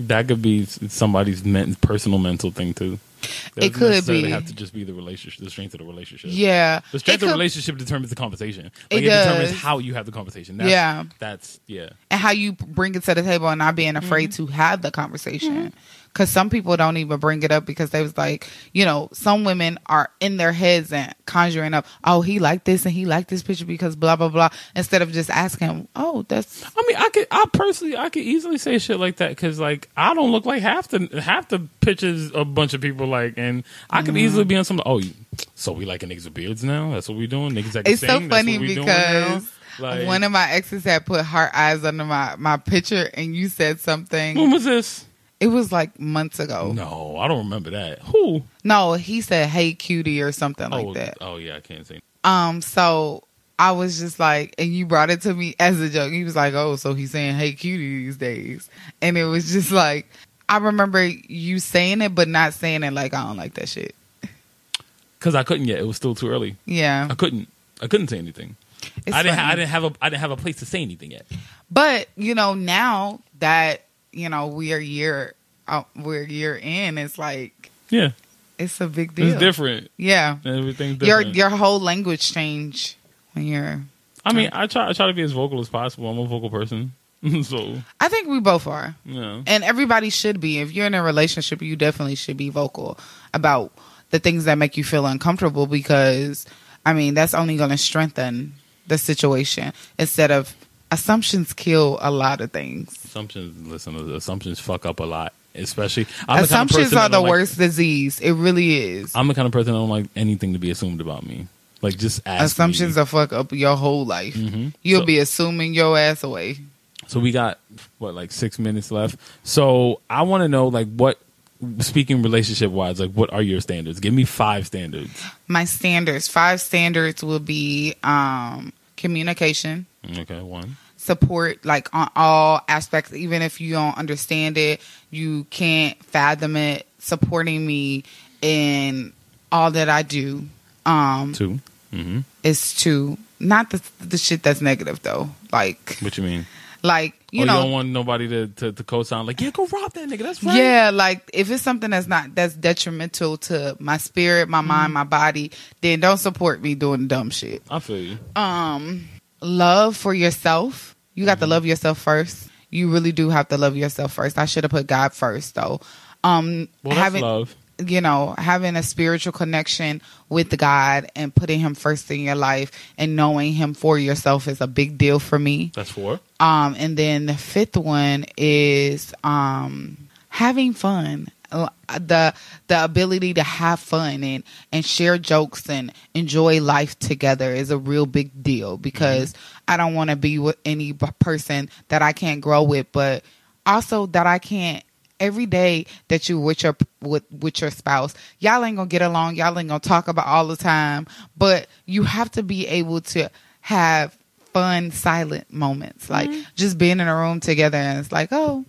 That could be somebody's personal mental thing too. It doesn't could necessarily be. have to just be the relationship, the strength of the relationship. Yeah, The strength It of the relationship determines the conversation. It Like it, determines does. how you have the conversation. That's, Yeah. That's yeah. and how you bring it to the table and not being afraid Mm-hmm. to have the conversation. Because some people don't even bring it up because they was like, you know, some women are in their heads and conjuring up, oh, he liked this and he liked this picture because blah blah blah, instead of just asking, oh, that's I mean, I could, I personally, I could easily say shit like that because, like, I don't look like half the half the pictures a bunch of people like, and I could Mm-hmm. easily be on some. Oh, so we like niggas with beards now? That's what we doing. Niggas that it's so sing, funny what we doing now? because Like, one of my exes had put heart eyes under my my picture and you said something. when was this? It was like months ago. No, I don't remember that. Who? No, he said, "Hey, cutie" or something like oh, that. oh yeah, I can't say. Um, so I was just like, and you brought it to me as a joke. He was like, "Oh, so he's saying hey cutie these days," and it was just like, I remember you saying it, but not saying it like I don't like that shit. Because I couldn't yet. It was still too early. Yeah, I couldn't. I couldn't say anything. It's I didn't. funny. I didn't have a. I didn't have a place to say anything yet. But you know, now that you know we are year, uh, we're year in, it's like Yeah, it's a big deal. it's different. Yeah, Everything's your your whole language change when you're. I mean, I try. I try to be as vocal as possible. I'm a vocal person, so I think we both are. yeah. and everybody should be if you're in a relationship you definitely should be vocal about the things that make you feel uncomfortable because i mean that's only going to strengthen the situation instead of assumptions kill a lot of things Assumptions. Listen, assumptions fuck up a lot. Especially, I'm the kind of assumptions are the don't like- worst disease it really is I'm the kind of person that don't like anything to be assumed about me. Like just ask assumptions me. will fuck up your whole life Mhm. you'll So- be assuming your ass away So we got what like six minutes left. So I want to know like what speaking relationship wise, like what are your standards? Give me five standards. my standards five standards will be um communication Okay, one. Support like on all aspects even if you don't understand it you can't fathom it supporting me in all that i do um Two. Mm-hmm. is to not the the shit that's negative though like What you mean? like you oh, know you don't want nobody to, to, to co-sign like, yeah, go rob that nigga. That's right. yeah like if it's something that's not that's detrimental to my spirit my Mm-hmm. mind my body then don't support me doing dumb shit I feel you. um love for yourself You got to love yourself first. You really do have to love yourself first. I should have put God first though. Um Well, having love. you know, having a spiritual connection with God and putting him first in your life and knowing him for yourself is a big deal for me. That's four. Um, and then the fifth one is um, having fun. Uh, The the ability to have fun and and share jokes and enjoy life together is a real big deal because I don't want to be with any person that I can't grow with, but also that I can't every day that you with your with with your spouse y'all ain't gonna get along y'all ain't gonna talk about all the time but you have to be able to have fun silent moments. Like just being in a room together and it's like oh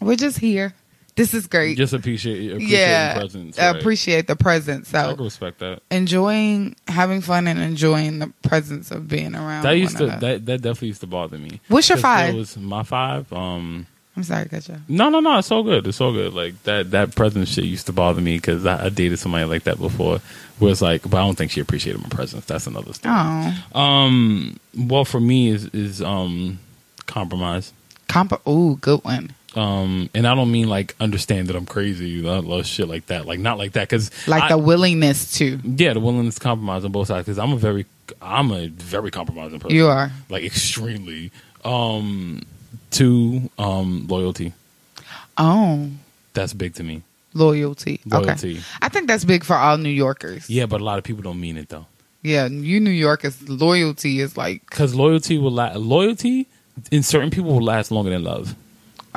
we're just here this is great Just appreciate, appreciate yeah the presence. Right. appreciate the presence So I can respect that. enjoying having fun and enjoying the presence of being around That used to another. that, that definitely used to bother me. What's your five? Was my five. Um, i'm sorry Katja. no, no, no. It's so good. It's so good. Like that that presence shit used to bother me because I, I dated somebody like that before. Where it's like, but I don't think she appreciated my presence. That's another story. oh Um, well, for me is is um compromise. comp Oh, good one Um, and I don't mean like understand that I'm crazy, I love shit like that. Like not like that because like the willingness to yeah, the willingness to compromise on both sides. Because I'm a very I'm a very compromising person. you are like extremely. Um, two, um, loyalty. oh That's big to me. Loyalty. Okay. Loyalty. I think that's big for all New Yorkers. Yeah, but a lot of people don't mean it though. Yeah, you New Yorkers, loyalty is like, Because loyalty will la- loyalty in certain people will last longer than love.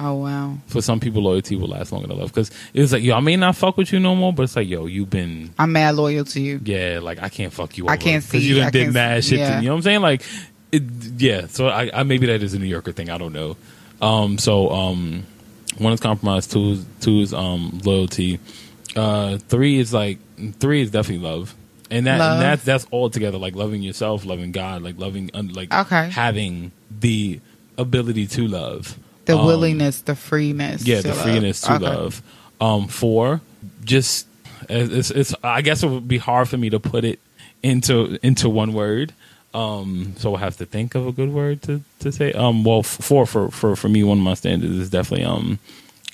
Oh wow. For some people, loyalty will last longer than love. Because it's like, yo, I may not fuck with you no more, but it's like, yo, you've been I'm mad loyal to you. yeah, like I can't fuck you. I can't see- you done I did can't mad see- shit. To yeah. me. You know what I'm saying? Like, it, yeah. So I, I maybe that is a New Yorker thing. I don't know. Um, so um, one is compromise. Two is two is um loyalty. Uh, three is like three is definitely love. And that Love. and that's that's all together like loving yourself, loving God, like loving un, like Okay. having the ability to love, The Um, willingness, the freeness. yeah, the love. freeness to Okay. love. Um, four, just it's, it's. I guess it would be hard for me to put it into into one word. Um, so I have to think of a good word to, to say. Um, well, four for for for me, one of my standards is definitely um,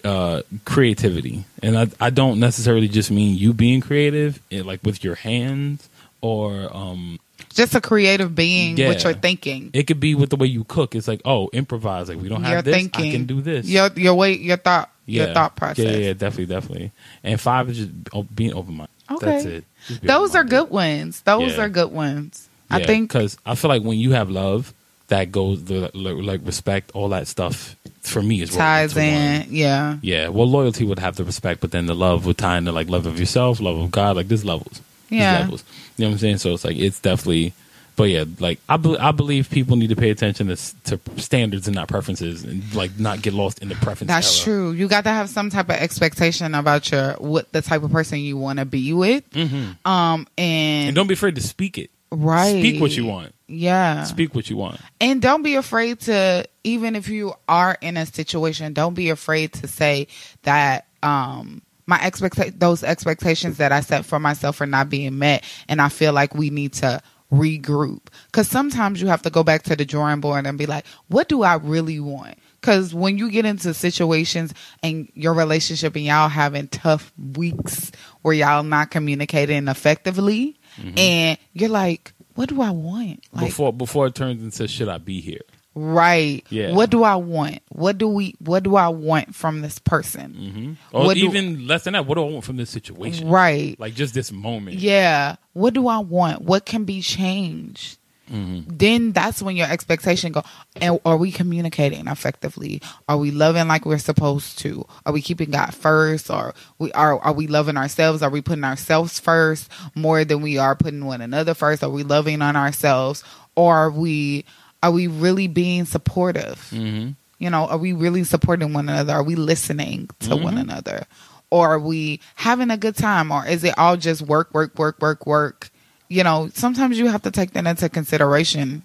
uh, creativity, and I I don't necessarily just mean you being creative, eh, like with your hands, or um, Just a creative being Yeah. with your thinking. it could be with the way you cook. It's like, oh, improvise. Like we don't have your this, thinking. I can do this. Your your way, your thought, your thought process. Yeah, yeah, definitely, definitely. And five is just being open minded. Okay. That's it. Those are good ones. Those Yeah. are good ones. I think because I feel like when you have love, that goes the like, respect, all that stuff. For me, is ties in. one. Yeah. Yeah, well, loyalty would have the respect, but then the love would tie into like love of yourself, love of God. Like this levels. There's Yeah. levels. You know what I'm saying? So it's like it's definitely. But yeah, like I, be, I believe people need to pay attention to, s- to standards and not preferences, and like not get lost in the preference. That's era. true. You got to have some type of expectation about your what the type of person you want to be with. Mhm. Um and, And don't be afraid to speak it. right Speak what you want. Yeah. Speak what you want. And don't be afraid to even if you are in a situation, don't be afraid to say that um my expect those expectations that I set for myself are not being met and I feel like we need to regroup cuz sometimes you have to go back to the drawing board and be like, what do I really want? Cuz when you get into situations and your relationship and y'all having tough weeks where y'all not communicating effectively mm-hmm. and you're like, what do I want? Like before before it turns into should I be here? Right. Yeah. What do I want? What do we what do I want from this person? Mm-hmm. Or What do- even less than that, what do I want from this situation? Right. Like just this moment. Yeah. What do I want? What can be changed? Mm-hmm. Then that's when your expectation go. And are we communicating effectively? Are we loving like we're supposed to? Are we keeping God first? Or we are are we loving ourselves? Are we putting ourselves first more than we are putting one another first? Are we loving on ourselves? Or are we are we really being supportive? Mm-hmm. You know, are we really supporting one another? Are we listening to Mm-hmm. one another? Or are we having a good time? Or is it all just work, work, work, work, work? You know, sometimes you have to take that into consideration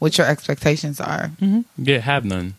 what your expectations are. Yeah, have none.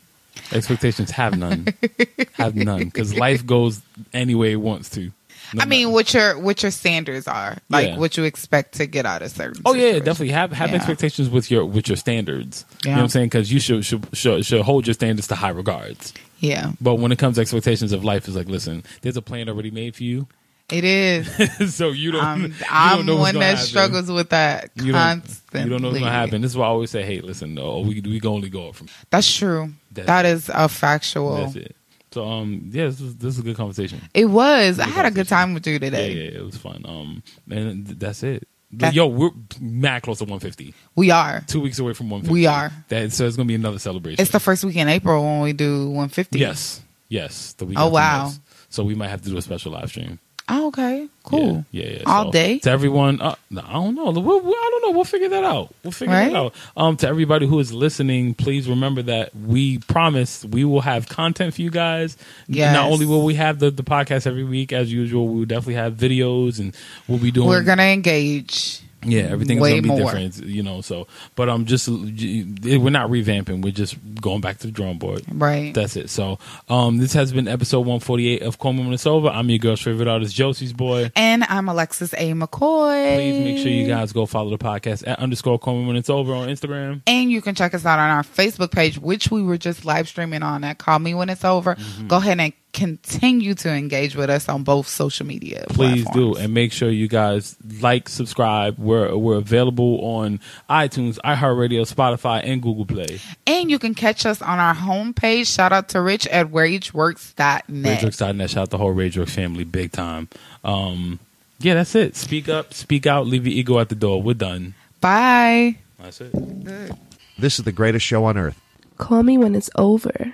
Expectations have none. have none. Because life goes any way it wants to. No I mean, matter- what your what your standards are, like Yeah. what you expect to get out of certain. Oh yeah, situations. definitely have have Yeah. expectations with your with your standards. You know what I'm saying? Because you should, should should should hold your standards to high regards. Yeah, But when it comes to expectations of life, it's like, listen, there's a plan already made for you, it is. so you don't. I'm, you don't I'm know one that happen. struggles with that You don't, constantly. you don't know what's gonna happen. This is why I always say, hey, listen, no, we we can only go up from That's true. That's That it. is a factual. that's it. So um, yeah, this is, this is a good conversation. It was. I had a good time with you today. yeah, it was fun. Um, and that's it. That- Yo, we're mad close to 150. We are. Two weeks away from 150. We are. That so it's gonna be another celebration. It's the first week in April when we do 150. Yes, yes. The week Oh, wow. next. So we might have to do a special live stream. Oh, okay. Cool. Yeah, yeah. yeah. All So, day? to everyone. Uh, I don't know. We'll, we'll- I don't know. We'll figure that out. We'll figure Right? that out. Um, to everybody who is listening, please remember that we promise we will have content for you guys. Yes. Not only will we have the, the podcast every week as usual, we will definitely have videos and we'll be doing. We're gonna engage. Yeah, everything's way gonna be more. different, you know. So, but um, just we're not revamping. We're just going back to the drawing board. Right. That's it. So, um, this has been episode 148 of Call Me When It's Over. I'm your girl's favorite artist, Josie's boy. and I'm Alexis A. McCoy. Please make sure you guys go follow the podcast at underscore Call Me When It's Over on Instagram. And you can check us out on our Facebook page, which we were just live streaming on at Call Me When It's Over. Mm-hmm. Go ahead and continue to engage with us on both social media. Please platforms. do, and make sure you guys like, subscribe. We're we're available on iTunes, iHeartRadio, Spotify, and Google Play. And you can catch us on our homepage. Shout out to Rich at RageWorks.net. RageWorks.net. Shout out the whole RageWorks family, big time. Um, yeah, that's it. Speak up, speak out, leave your ego at the door. We're done. Bye. That's it. This is the greatest show on earth. Call me when it's over.